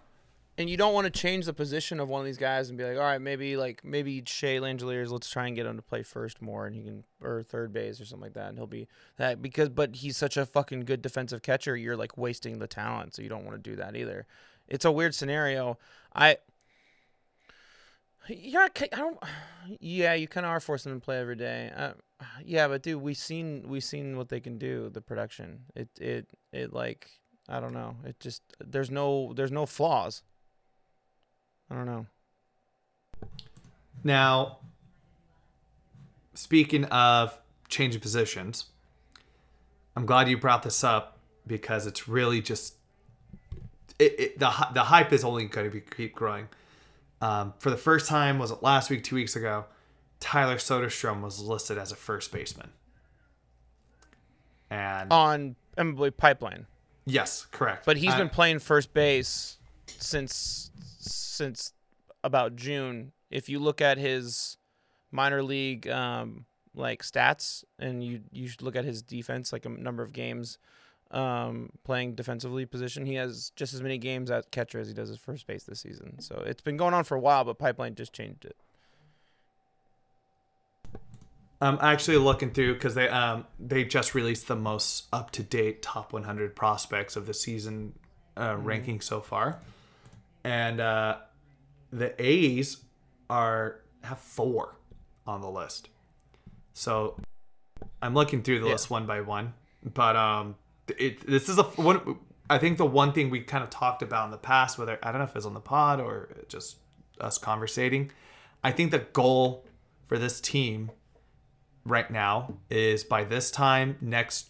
And you don't want to change the position of one of these guys and be like, all right, maybe like maybe Shea Langeliers, let's try and get him to play first more, and he can or third base or something like that, and he'll be that because but he's such a fucking good defensive catcher, you're like wasting the talent, so you don't want to do that either. It's a weird scenario. I. Yeah, I don't. Yeah, you kind of are forcing them to play every day. Uh, yeah, but dude, we seen we seen what they can do. The production, it it it like I don't know. It just there's no there's no flaws. I don't know. Now, speaking of changing positions, I'm glad you brought this up because it's really just it, it the the hype is only going to be keep growing. Um, for the first time, was it last week, two weeks ago? Tyler Soderstrom was listed as a first baseman, and On MLB Pipeline, yes, correct. but he's I- been playing first base since since about June. If you look at his minor league um, like stats, and you you should look at his defense, like a number of games um, playing defensively position, he has just as many games at catcher as he does at first base this season. So it's been going on for a while, but Pipeline just changed it. I'm actually looking through because they um they just released the most up to date top 100 prospects of the season uh, ranking so far, and uh, the A's are have four on the list. So I'm looking through the Yeah. list one by one, but um, it this is a one. I think the one thing we kind of talked about in the past, whether I don't know if it was on the pod or just us conversating, I think the goal for this team right now is by this time next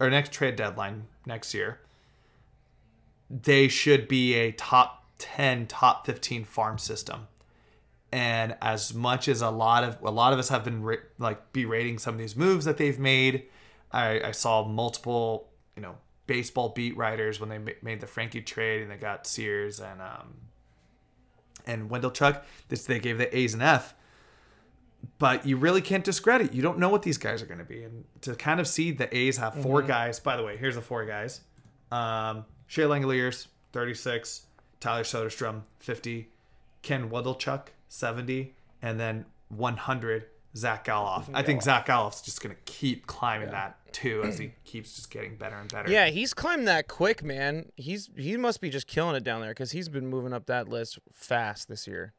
or next trade deadline next year they should be a top 10 top 15 farm system and as much as a lot of a lot of us have been like berating some of these moves that they've made i, I saw multiple you know baseball beat writers when they ma- made the frankie trade and they got sears and um and Waldichuk this they gave the a's and f but you really can't discredit. You don't know what these guys are going to be, and to kind of see the A's have 4 guys. By the way, here's the four guys: um, Shea Langeliers, 36; Tyler Soderstrom, 50; Ken Waldichuk, 70, and then 100. Zack Gelof. I think Zack Gelof's just going to keep climbing that too as he keeps just getting better and better. Yeah, he's climbed that quick, man. He's he must be just killing it down there because he's been moving up that list fast this year.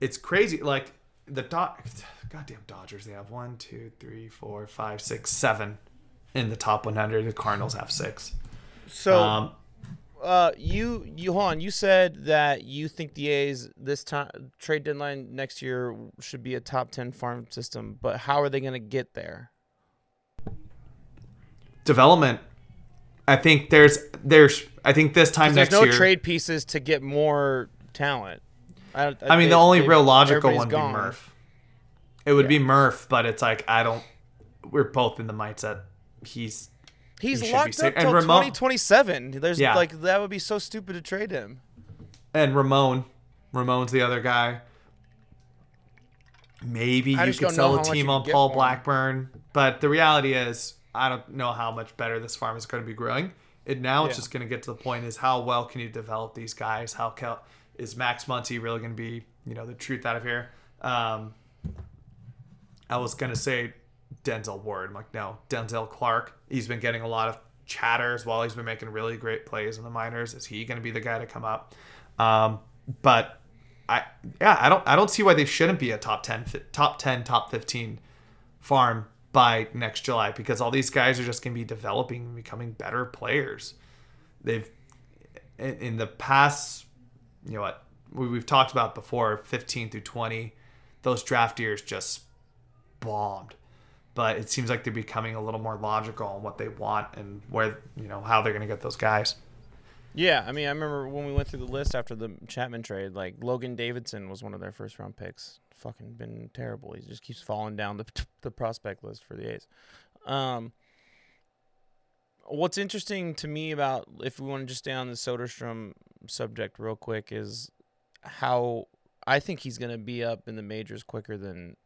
it's crazy. Like the dot, goddamn Dodgers. They have one, two, three, four, five, six, seven in the top 100. The Cardinals have six. So, Um, uh, you you hold. You said that you think the A's this time trade deadline next year should be a top ten farm system, but how are they going to get there? development. I think there's there's I think this time next no year. There's no trade pieces to get more talent. I, I mean, the only real logical one would be Murph. It would be Murph, but it's like I don't. We're both in the mindset. He's He's He locked up till Ramon- 2027. There's Yeah. like that would be so stupid to trade him. and Ramon. Ramon's the other guy. Maybe you could sell a team on Paul. Blackburn, but the reality is, I don't know how much better this farm is going to be growing. And now it's just going to get to the point: is how well can you develop these guys? How cal- is Max Muncy really going to be, you know, the truth out of here? Um, I was gonna say Denzel Ward. I'm like, no, Denzel Clarke. He's been getting a lot of chatters while. He's been making really great plays in the minors. Is he gonna be the guy to come up? Um, but I yeah, I don't I don't see why they shouldn't be a top 10 top 10 top 15 farm by next July because all these guys are just going to be developing and becoming better players. They've in, in the past, you know what we, we've talked about before, 15 through 20, those draft years just bombed. But it seems like they're becoming a little more logical on what they want and where you know how they're going to get those guys. Yeah, I mean, I remember when we went through the list after the Chapman trade, like Logan Davidson was one of their first round picks. Fucking been terrible. He just keeps falling down the the prospect list for the A's. Um, what's interesting to me about if we want to just stay on the Soderstrom subject real quick is how I think he's going to be up in the majors quicker than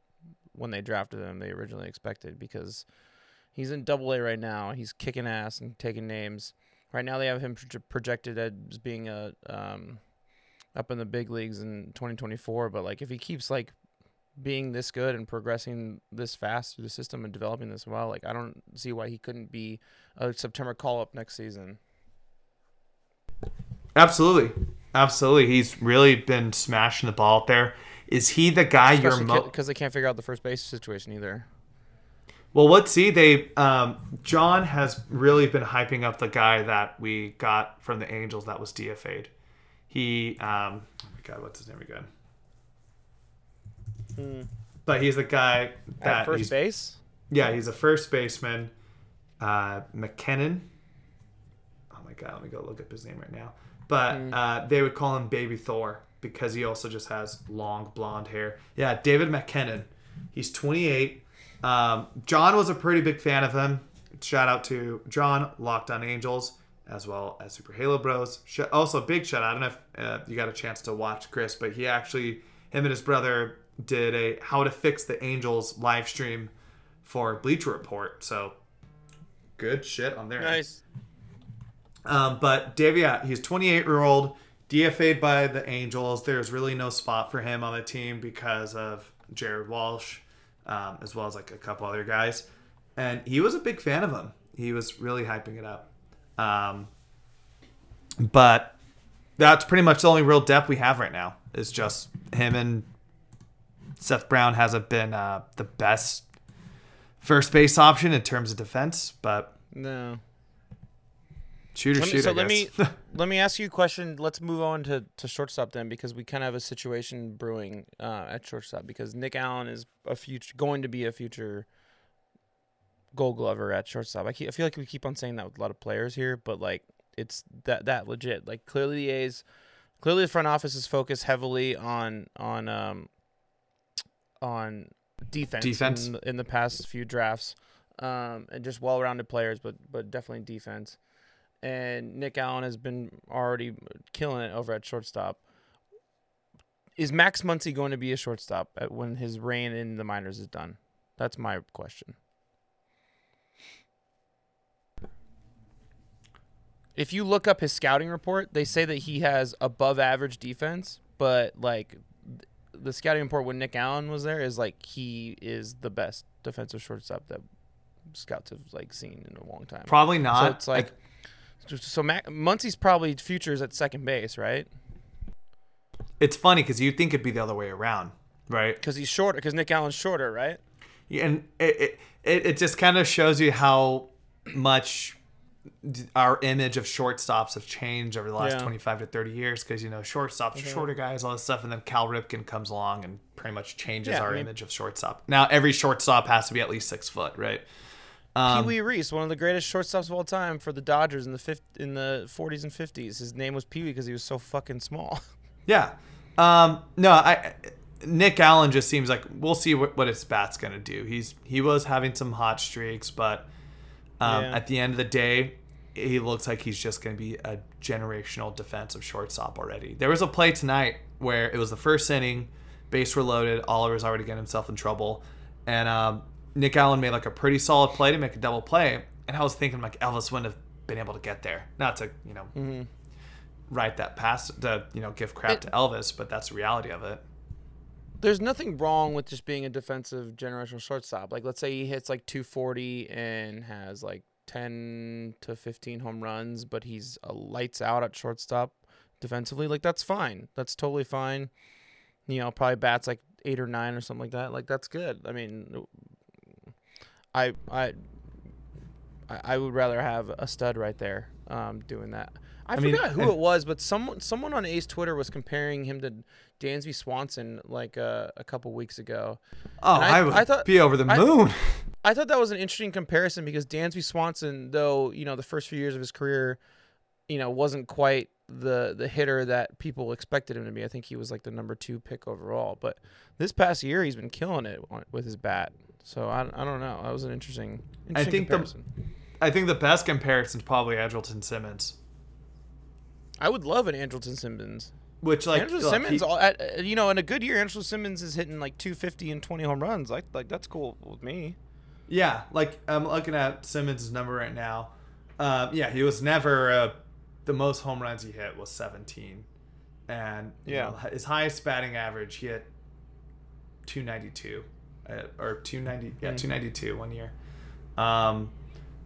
when they drafted him they originally expected because he's in double A right now. He's kicking ass and taking names. Right now, they have him proje- projected as being a um, up in the big leagues in 2024. But like, if he keeps like being this good and progressing this fast through the system and developing this well, like I don't see why he couldn't be a September call up next season. Absolutely, absolutely. He's really been smashing the ball out there. Is he the guy you're Especially mo- because they can't figure out the first base situation either. Well, let's see. They um, John has really been hyping up the guy that we got from the Angels that was DFA'd. He, um, oh my God, what's his name again? But he's the guy At that first he's, base, yeah, he's a first baseman. Uh, MacKinnon. Oh my God, let me go look up his name right now. But uh, they would call him Baby Thor because he also just has long blonde hair. Yeah, David MacKinnon. He's 28. Um, John was a pretty big fan of him. Shout out to John, Locked on Angels, as well as Super Halo Bros. Also, big shout out. I don't know if uh, you got a chance to watch Chris, but he actually, him and his brother did a How to Fix the Angels live stream for Bleacher Report. So, good shit on there. nice. Um, but Dave, yeah, he's 28 year old, DFA'd by the Angels. There's really no spot for him on the team because of Jared Walsh, um, as well as like a couple other guys. And he was a big fan of him. He was really hyping it up. Um, but that's pretty much the only real depth we have right now. Is just him and Seth Brown hasn't been uh, the best first base option in terms of defense, but No. Shooter Let me, shooter. so let me let me ask you a question. Let's move on to, to shortstop then, because we kind of have a situation brewing uh, at shortstop. Because Nick Allen is a future going to be a future Gold Glover at shortstop. I, keep, I feel like we keep on saying that with a lot of players here, but like it's that that legit. Like clearly the A's, clearly the front office is focused heavily on on um on defense, Defense. In, the, in the past few drafts, um, and just well-rounded players, but but definitely defense and Nick Allen has been already killing it over at shortstop. Is Max Muncy going to be a shortstop at, when his reign in the minors is done? That's my question. If you look up his scouting report, they say that he has above average defense, but like the scouting report when Nick Allen was there is like he is the best defensive shortstop that scouts have like seen in a long time. Probably not. So it's like, so Mac, Muncy's probably futures at second base, right? it's funny because you think it'd be the other way around, right? Because he's shorter. Because Nick Allen's shorter, right? Yeah, and it it, it, just kind of shows you how much our image of shortstops have changed over the last Yeah. 25 to 30 years because you know shortstops are mm-hmm. shorter guys all this stuff and then cal ripken comes along and pretty much changes Yeah, I our mean- image of shortstop now every shortstop has to be at least six foot right um, Pee Wee Reese, one of the greatest shortstops of all time for the Dodgers in the fifth, in the 40s and 50s. His name was Pee Wee because he was so fucking small. Yeah. Um, no, I Nick Allen just seems like we'll see what, what his bat's gonna do. He's he was having some hot streaks, but um, Yeah. at the end of the day, he looks like he's just gonna be a generational defensive shortstop already. There was a play tonight where it was the first inning, base were loaded, Oliver's already getting himself in trouble, and um, Nick Allen made like a pretty solid play to make a double play, and I was thinking like Elvis wouldn't have been able to get there. Not to you know mm-hmm. write that pass to you know give crap It- to Elvis, but that's the reality of it. there's nothing wrong with just being a defensive generational shortstop. Like let's say he hits like 240 and has like 10 to 15 home runs, but he's a lights out at shortstop defensively. Like that's fine. That's totally fine. You know, probably bats like eight or nine or something like that. Like that's good. I mean, I I I I would rather have a stud right there um, doing that. I, I mean, forgot who and- it was, but someone someone on A's Twitter was comparing him to Dansby Swanson like uh, a couple weeks ago. Oh, And I, I- would I thought- be over the moon. I thought that was an interesting comparison because Dansby Swanson, though you know the first few years of his career, you know wasn't quite the the hitter that people expected him to be. I think he was like the number two pick overall, but this past year he's been killing it with his bat. So I, I don't know. That was an interesting. interesting think the- I think the best comparison is probably Andrelton Simmons, I would love an Andrelton Simmons. which like Andrew look, Simmons, he- all, at, uh, you know, in a good year, Andrew Simmons is hitting like 250 and 20 home runs. Like, like that's cool with me. Yeah, like I'm looking at Simmons' number right now. Um, yeah, he was never uh, the most home runs he hit was 17, and you Yeah. know, his highest batting average he hit 292, uh, or 290, yeah, Mm. 292 one year. Um,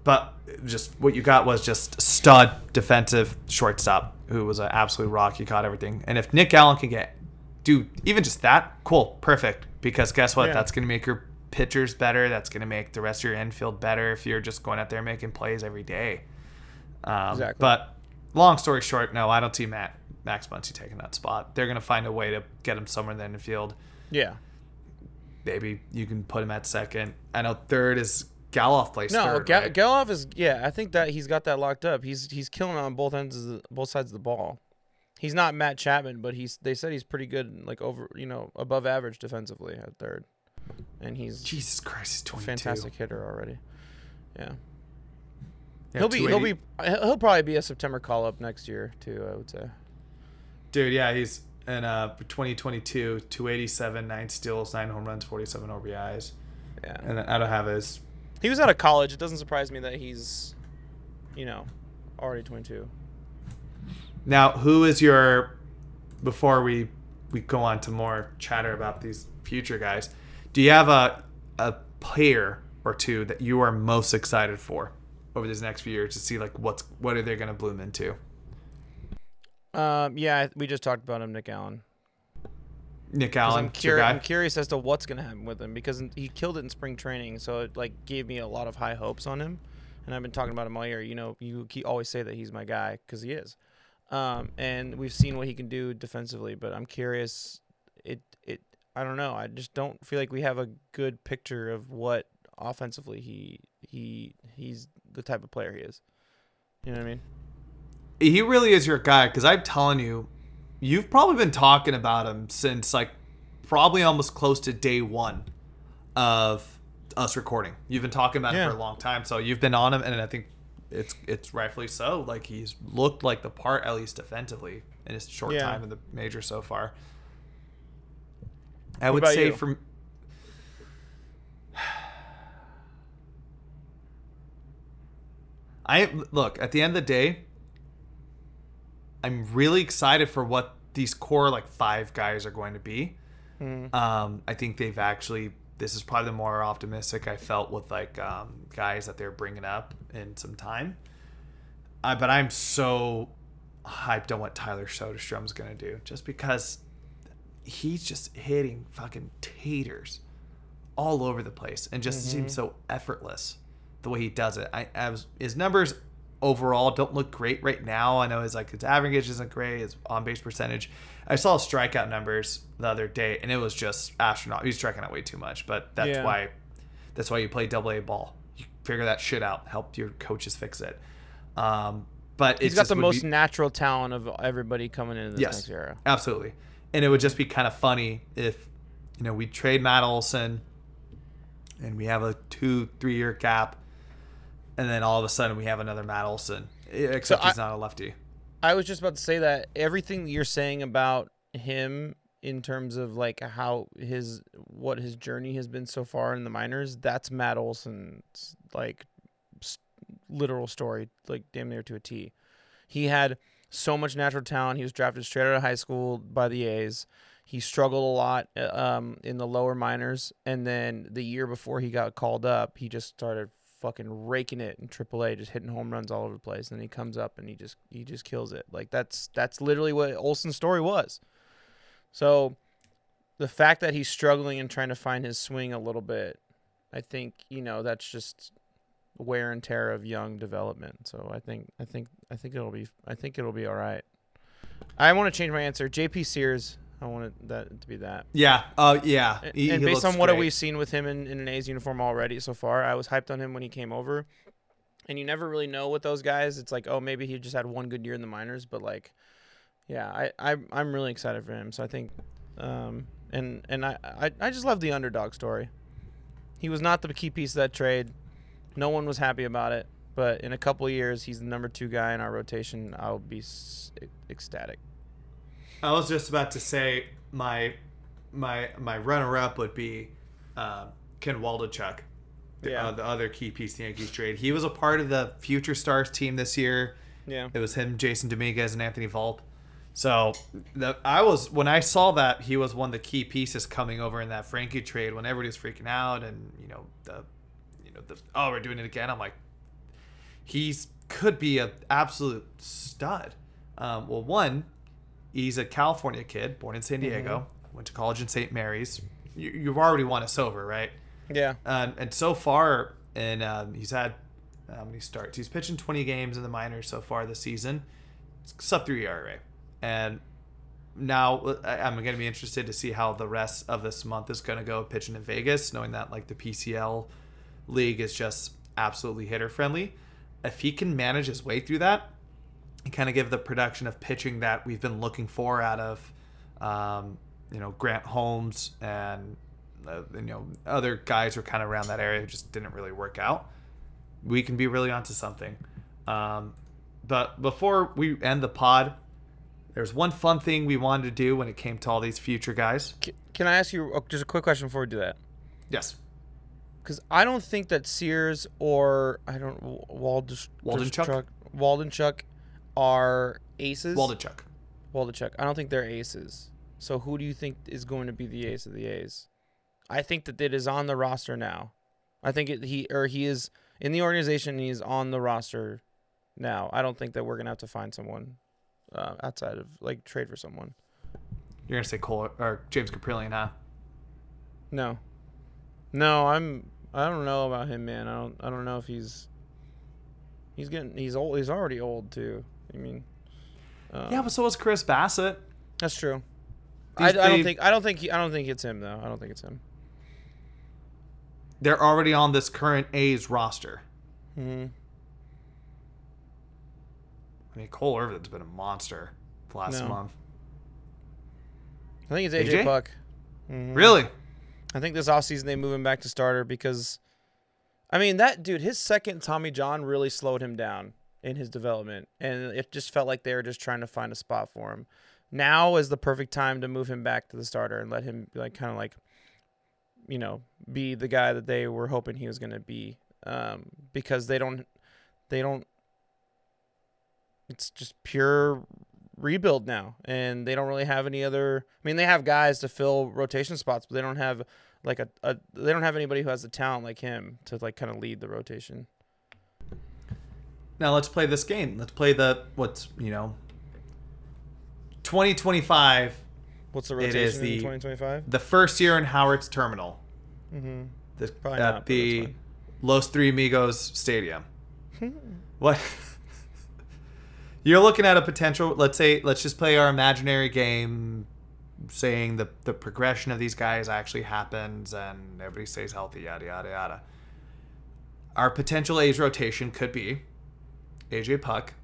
but just what you got was just stud defensive shortstop who was an absolute rock. He caught everything, and if Nick Allen can get do even just that, cool, perfect. Because guess what? Yeah. That's going to make your pitchers better. That's going to make the rest of your infield better if you're just going out there making plays every day. Um, Exactly. But long story short, no, I don't see Matt Max Muncy taking that spot. They're going to find a way to get him somewhere in the infield. Yeah. Maybe you can put him at second. I know third is Gelof plays No, third. Ga- right? Gelof is yeah. I think that he's got that locked up. He's he's killing on both ends of the, both sides of the ball. He's not Matt Chapman, but he's they said he's pretty good, like over you know above average defensively at third, and he's Jesus Christ, he's a 22. fantastic hitter already. Yeah. Yeah, he'll be he'll be he'll probably be a September call up next year too. I would say. Dude, yeah, he's in uh 2022, 287, nine steals, nine home runs, 47 RBIs. Yeah. And then I don't have his. He was out of college. It doesn't surprise me that he's, you know, already 22. Now, who is your? Before we we go on to more chatter about these future guys, do you have a a player or two that you are most excited for over these next few years to see like what's what are they going to bloom into? Um, yeah, we just talked about him, Nick Allen. Nick Allen, I'm, curi- I'm curious as to what's gonna happen with him because he killed it in spring training, so it like gave me a lot of high hopes on him. And I've been talking about him all year. You know, you always say that he's my guy because he is. Um, and we've seen what he can do defensively, but I'm curious. It it I don't know. I just don't feel like we have a good picture of what offensively he he he's the type of player he is. You know what I mean? He really is your guy because I'm telling you, you've probably been talking about him since like probably almost close to day one of us recording. You've been talking about him for a long time, so you've been on him, and I think it's it's rightfully so. Like he's looked like the part at least defensively in his short Yeah. time in the major so far. I What would say you? from. I look at the end of the day. I'm really excited for what these core like five guys are going to be. Mhm. Um, I think they've actually. This is probably the more optimistic I felt with like um, guys that they're bringing up in some time. Uh, but I'm so hyped on what Tyler Soderstrom's gonna do, just because he's just hitting fucking taters all over the place and just seems so effortless the way he does it. I, I was, his numbers overall don't look great right now. I know his like his average isn't great, his on base percentage. I saw his strikeout numbers the other day, and it was just astronaut. He's striking out way too much, but that's Yeah. why that's why you play double A ball. You figure that shit out. Help your coaches fix it. Um, but He's it's got just the most be- natural talent of everybody coming into this Yes. next era. Absolutely. And it would just be kind of funny if, you know, we trade Matt Olson and we have a two, three year gap. And then all of a sudden we have another Matt Olson, except So he's not a lefty. I was just about to say that everything that you're saying about him in terms of like how his what his journey has been so far in the minors, that's Matt Olson's like literal story, like damn near to a T. He had so much natural talent. He was drafted straight out of high school by the A's. he struggled a lot uh, um, in the lower minors, and then the year before he got called up, he just started fucking raking it in AAA, just hitting home runs all over the place. And then he comes up and he just he just kills it. Like that's that's literally what Olson's story was. So the fact that he's struggling and trying to find his swing a little bit, I think you know that's just wear and tear of young development. So I think I think I think it'll be I think it'll be all right. I want to change my answer. JP Sears. I wanted that to be that. Yeah. Oh, yeah. And, He- and based on what great. we've seen with him in, in an A's uniform already so far, I was hyped on him when he came over. And you never really know with those guys. It's like, oh, maybe he just had one good year in the minors, but like, yeah, I, I I'm really excited for him. So I think, um, and and I, I I just love the underdog story. He was not the key piece of that trade. No one was happy about it. But in a couple of years, he's the number two guy in our rotation. I'll be s- ecstatic. I was just about to say my my my runner up would be uh, Ken Waldichuk, the, Yeah. uh, the other key piece the Yankees trade. He was a part of the Future Stars team this year. Yeah. It was him, Jasson Dominguez, and Anthony Volpe. So the, I was when I saw that he was one of the key pieces coming over in that Frankie trade when everybody was freaking out and you know the you know the oh we're doing it again. I'm like he's could be an absolute stud. Um, well, one, he's a California kid, born in San Diego, went to college in St. Mary's. You, you've already won us over, right? Yeah. Um, and so far, and um, he's had how many starts? He's pitching 20 games in the minors so far this season. Sub three ERA, and now I'm going to be interested to see how the rest of this month is going to go pitching in Vegas, knowing that like the PCL league is just absolutely hitter friendly. If he can manage his way through that and kind of give the production of pitching that we've been looking for out of, um, you know, Grant Holmes and uh, you know other guys who are kind of around that area who just didn't really work out. We can be really onto something. Um, but before we end the pod, there's one fun thing we wanted to do when it came to all these future guys. Can I ask you uh, just a quick question before we do that? Yes, Because I don't think that Sears or I don't Wald Waldenchuk? Are aces. Waldichuk. Waldenchuk. I don't think they're aces. So who do you think is going to be the ace of the A's? I think that it is on the roster now. I think it, he or he is in the organization. And he's on the roster now. I don't think that we're gonna have to find someone uh, outside of like trade for someone. You're gonna say Cole or James Kaprielian, huh? No, no, I'm. I don't know about him, man. I don't. I don't know if he's. He's getting. He's old. He's already old too. I mean. Um, Yeah, but so was Chris Bassitt. that's true. I, I These- don't they- think. I don't think. He, I don't think it's him though. I don't think it's him. They're already on this current A's roster. hmm I mean, Cole Irvin's been a monster the last No. month. I think it's AJ, AJ? Puk. Mhm. Really? I think this offseason they move him back to starter because, I mean, that dude, his second Tommy John really slowed him down in his development, and it just felt like they were just trying to find a spot for him. Now is the perfect time to move him back to the starter and let him like kind of like, you know, be the guy that they were hoping he was going to be, um, because they don't, they don't. It's just pure rebuild now, and they don't really have any other. I mean, they have guys to fill rotation spots, but they don't have like a, a they don't have anybody who has the talent like him to like kind of lead the rotation. Now let's play this game. Let's play the what's you know. 2025, What's the rotation is in the- 2025? the first year in Howard's Terminal, Mm-hmm. the, Probably at not, the Los Three Amigos Stadium. what? You're looking at a potential. Let's say, let's just play our imaginary game, saying the the progression of these guys actually happens and everybody stays healthy. Yada yada yada. Our potential age rotation could be AJ Puk.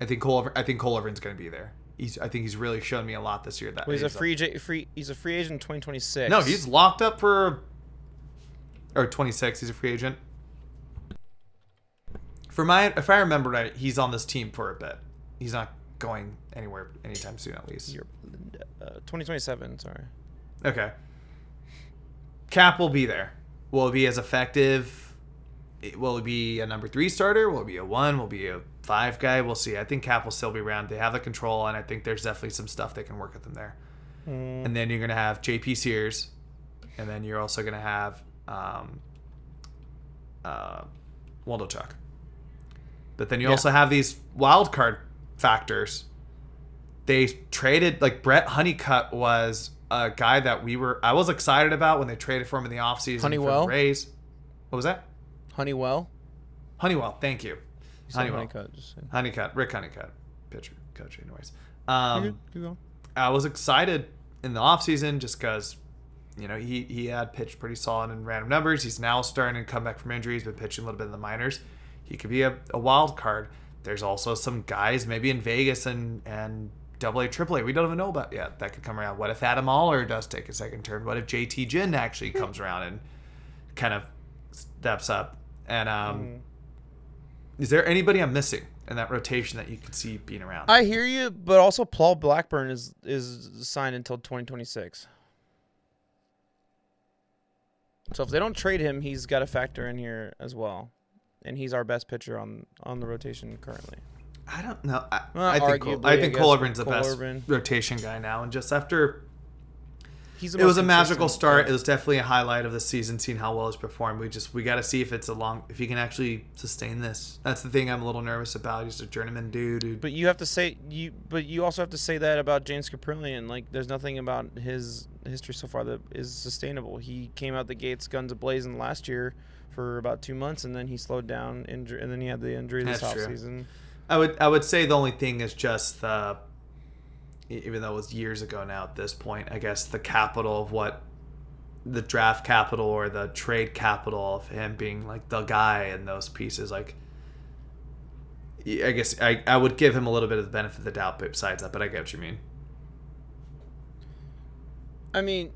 I think Cole. I think Cole Irvin's going to be there. He's. I think he's really shown me a lot this year. That Well, he's a free, j- free. He's a free agent in 2026. no, he's locked up for or 26. He's a free agent. For my, if I remember right, he's on this team for a bit. He's not going anywhere anytime soon, at least. Uh, 2027. Sorry. Okay. Cap will be there. Will it be as effective? It- will he be a number three starter? Will he be a one? Will he be a five guy? We'll see. I think Cap will still be around. They have the control, and I think there's definitely some stuff they can work with them there. Mm. And then you're gonna have JP Sears, and then you're also gonna have um, uh, Waldo Chuck. But then you Yeah. also have these wild card factors. They traded like Brett Honeycutt was a guy that we were I was excited about when they traded for him in the offseason for Honeywell? the Rays. What was that? Honeywell. Honeywell, thank you. You Honeywell. Honeycutt, just saying. Honeycutt, Rick Honeycutt, pitcher, coach, anyways. You're Um, good. Keep going. I was excited in the offseason just because, you know, he, he had pitched pretty solid in random numbers. He's now starting to come back from injuries, been pitching a little bit in the minors. He could be a, a wild card. There's also some guys maybe in Vegas and and double A, triple A we don't even know about yet that could come around. What if Adam Oller does take a second turn? What if JT Ginn actually comes around and kind of steps up? And um, Mm. is there anybody I'm missing in that rotation that you could see being around? I hear you, but also Paul Blackburn is is signed until 2026. So if they don't trade him, he's got to factor in here as well, and he's our best pitcher on on the rotation currently. I don't know. I, Well, I think Cole, arguably, I I think guess, Cole with Irvin's the Cole best Irvin. rotation guy now, and just after He's it was a magical start. yeah. It was definitely a highlight of the season, seeing how well he's performed. We just we got to see if it's a long, if he can actually sustain this. That's the thing I'm a little nervous about. He's a journeyman dude. But you have to say you, but you also have to say that about James Kaprielian. Like, there's nothing about his history so far that is sustainable. He came out the gates guns ablazing last year for about two months, and then he slowed down, injury, and then he had the injury this That's offseason. I would I would say the only thing is just the, even though it was years ago now at this point, I guess the capital of what the draft capital or the trade capital of him being like the guy in those pieces like I guess I, I would give him a little bit of the benefit of the doubt besides that, but I get what you mean. I mean,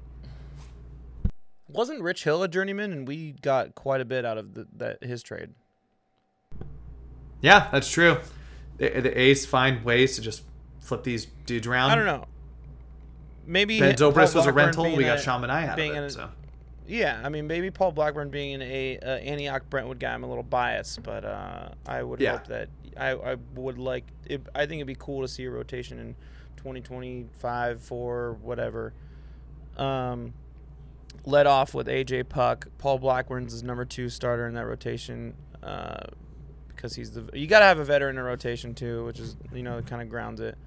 wasn't Rich Hill a journeyman, and we got quite a bit out of the, that his trade. Yeah, that's true. The, the A's find ways to just flip these dudes around. I don't know. Maybe Ben Zobrist was a rental. We got a- out of it. a- so. Yeah, I mean, maybe Paul Blackburn being a uh, Antioch Brentwood guy, I'm a little biased, but uh, I would Yeah. hope that I, I would like. It, I think it'd be cool to see a rotation in 2025 for whatever. Um, led off with AJ Puk. Paul Blackburn's his number two starter in that rotation. Uh, because he's the you gotta have a veteran in a rotation too, which is you know kind of grounds it.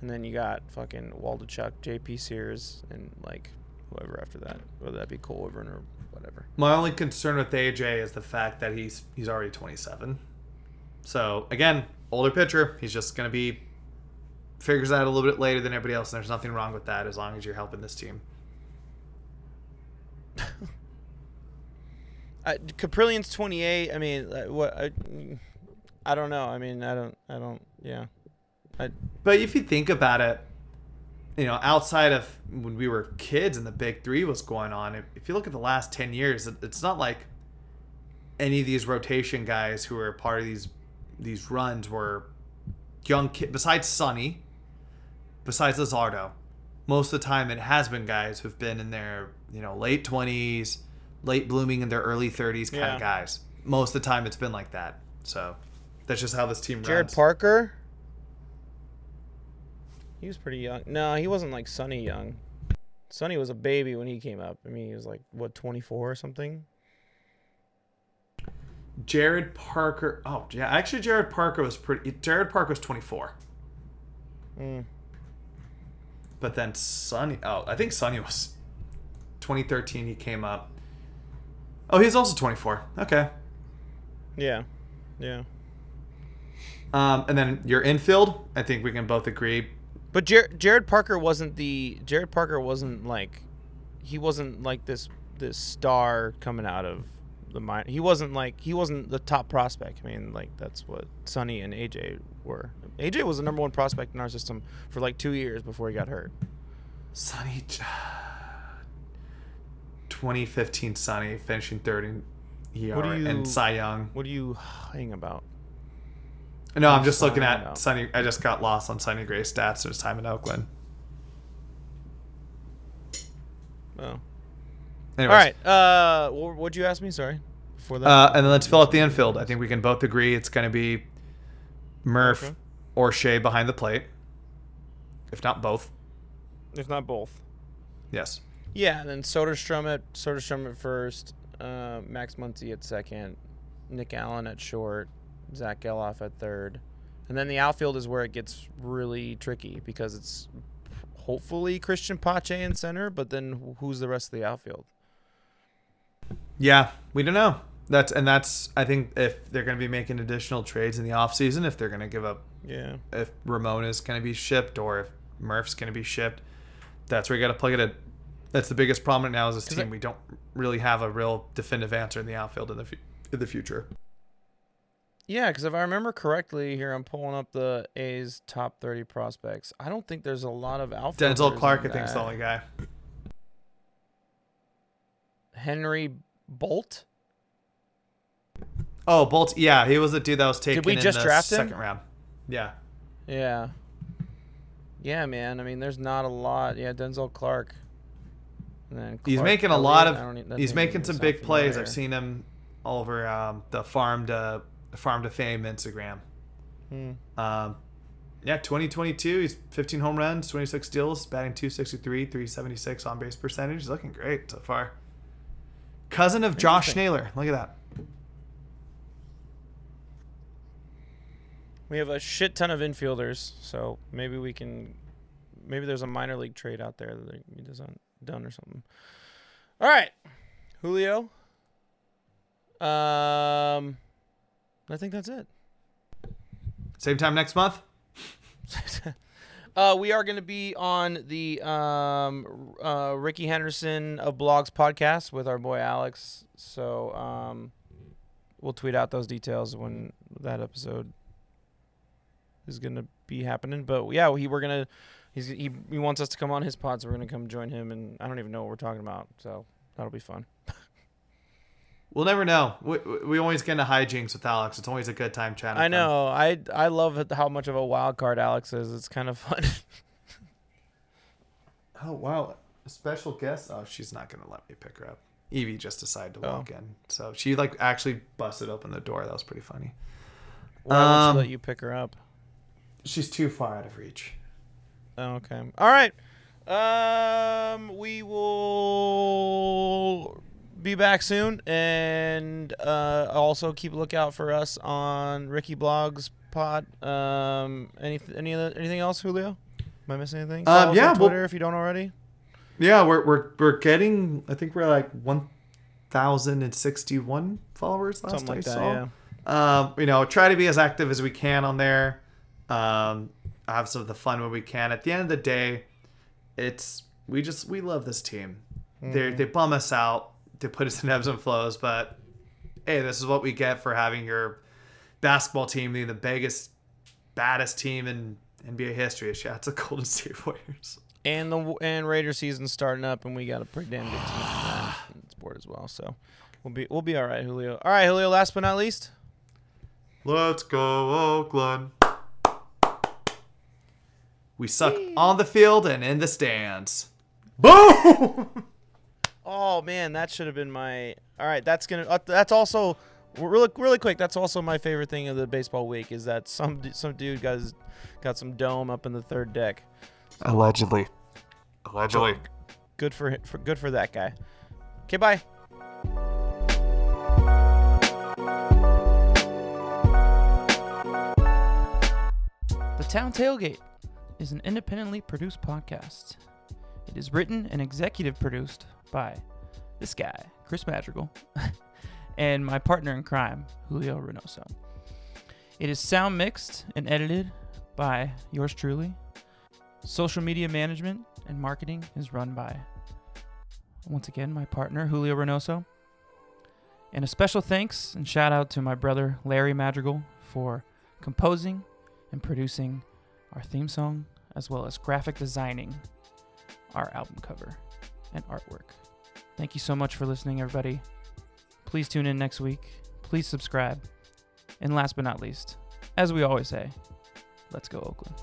And then you got fucking Waldichuk, J.P. Sears, and like whoever after that, whether that be Cole Irvin or whatever. My only concern with AJ is the fact that he's he's already 27. So again, older pitcher. He's just gonna be figures out a little bit later than everybody else, and there's nothing wrong with that as long as you're helping this team. I, Kaprielian's 28. I mean, uh, what? I, I don't know. I mean, I don't. I don't. Yeah. I, But if you think about it, you know, outside of when we were kids and the big three was going on, if, you look at the last 10 years, it's not like any of these rotation guys who are part of these these runs were young kid besides Sonny, besides Luzardo. Most of the time it has been guys who've been in their, you know, late 20s, late blooming in their early 30s kind Yeah. of guys. Most of the time it's been like that. So that's just how this team runs. Jarrod runs. Parker. He was pretty young. No, he wasn't like Sonny young. Sonny was a baby when he came up. I mean, he was like what 24 or something. Jarrod Parker. Oh, yeah. Actually, Jarrod Parker was pretty. Jarrod Parker was 24. Mm. But then Sonny. Oh, I think Sonny was 2013. He came up. Oh, he's also 24. Okay. Yeah. Yeah. Um, and then your infield. I think we can both agree. But Jer- Jarrod Parker wasn't the Jarrod Parker wasn't like he wasn't like this this star coming out of the mine. He wasn't like he wasn't the top prospect. I mean, like that's what Sonny and AJ were. AJ was the number one prospect in our system for like two years before he got hurt. Sonny. Uh, 2015 Sonny finishing third in do you- and Cy Young. What are you hang about? No, I'm I'm just looking at no. Sonny. I just got lost on Sonny Gray stats in his time in Oakland. Oh. Anyways, All right. Uh, what'd you ask me? Sorry. Before that? Uh, and then let's fill out the infield. I think we can both agree it's going to be Murph uh, and then let's fill out the infield. I think we can both agree it's going to be Murph Okay. or Shea behind the plate, if not both. if not both. Yes. Yeah, and then Soderstrom at Soderstrom at first, uh, Max Muncy at second, Nick Allen at short, Zack Gelof at third, and then the outfield is where it gets really tricky because it's hopefully Cristian Pache in center, but then who's the rest of the outfield? Yeah, we don't know. That's and that's I think if they're going to be making additional trades in the offseason, if they're going to give up Yeah, if Ramon is going to be shipped or if Murph's going to be shipped, that's where you got to plug it in. That's the biggest problem now as this 'Cause team. We don't really have a real definitive answer in the outfield in the in the future. Yeah, because if I remember correctly, here I'm pulling up the A's top 30 prospects. I don't think there's a lot of outfielders. Denzel Clarke, I in think, is the only guy. Henry Bolt. Oh, Bolt. Yeah, he was the dude that was taken Did we in just the draft him? second round. Yeah. Yeah. Yeah, man. I mean, there's not a lot. Yeah, Denzel Clarke. And then He's Clarke making a lot Elliott, I don't of. He's making some big plays. I've seen him all over um, the farm to farm to fame Instagram. Hmm. Um, yeah, 2022. He's 15 home runs, 26 steals, batting 263, 376 on base percentage. He's looking great so far. Cousin of Josh. Naylor. Look at that. We have a shit ton of infielders, so maybe we can. Maybe there's a minor league trade out there that he doesn't done or something. All right, Julio. Um, I think that's it. Same time next month. uh, we are going to be on the um, uh, Rickey Henderson of Blogs podcast with our boy Alex. So um, we'll tweet out those details when that episode is going to be happening. But yeah, he we're gonna he's he, he wants us to come on his pod, so we're gonna come join him. And I don't even know what we're talking about, so that'll be fun. We'll never know. We, we always get into hijinks with Alex. It's always a good time chatting. I know. I I love how much of a wild card Alex is. It's kind of fun. Oh wow, a special guest. Oh, she's not gonna let me pick her up. Evie just decided to Oh. walk in, so she like actually busted open the door. That was pretty funny. Why won't Um, she let you pick her up? She's too far out of reach. Oh, okay. All right. Um, we will be back soon, and uh, also keep a lookout for us on Ricky Blogs Pod. Um, any any other, anything else, Julio? Am I missing anything? Um, yeah, on well- Twitter if you don't already. Yeah, we're we're we're getting. I think we're like one thousand and sixty-one followers last Something like I that. saw. Yeah. Um, you know, try to be as active as we can on there. Um, have some of the fun when we can. At the end of the day, it's we just we love this team. They they bum us out. They put us in ebbs and flows, but hey, this is what we get for having your basketball team being the biggest, baddest team in NBA history. Yeah, it's the Golden State Warriors. And the and Raider season's starting up, and we got a pretty damn good team in that sport as well. So we'll be we'll be all right, Julio. All right, Julio. Last but not least. Let's go, Oakland. We suck on the field and in the stands. Boom! Oh man, that should have been my. All right, that's gonna. Uh, that's also really really quick. That's also my favorite thing of the baseball week is that some some dude got his, got some dome up in the third deck. Allegedly. Allegedly. Good for, hi- for good for that guy. Okay, bye. The Town Tailgate is an independently produced podcast. It is written and executive produced by this guy, Chris Madrigal, and my partner in crime, Julio Reynoso. It is sound mixed and edited by yours truly. Social media management and marketing is run by, once again, my partner, Julio Reynoso. And a special thanks and shout out to my brother, Larry Madrigal, for composing and producing our theme song, as well as graphic designing our album cover and artwork. Thank you so much for listening, everybody. Please tune in next week. Please subscribe. And last but not least, as we always say, let's go, Oakland.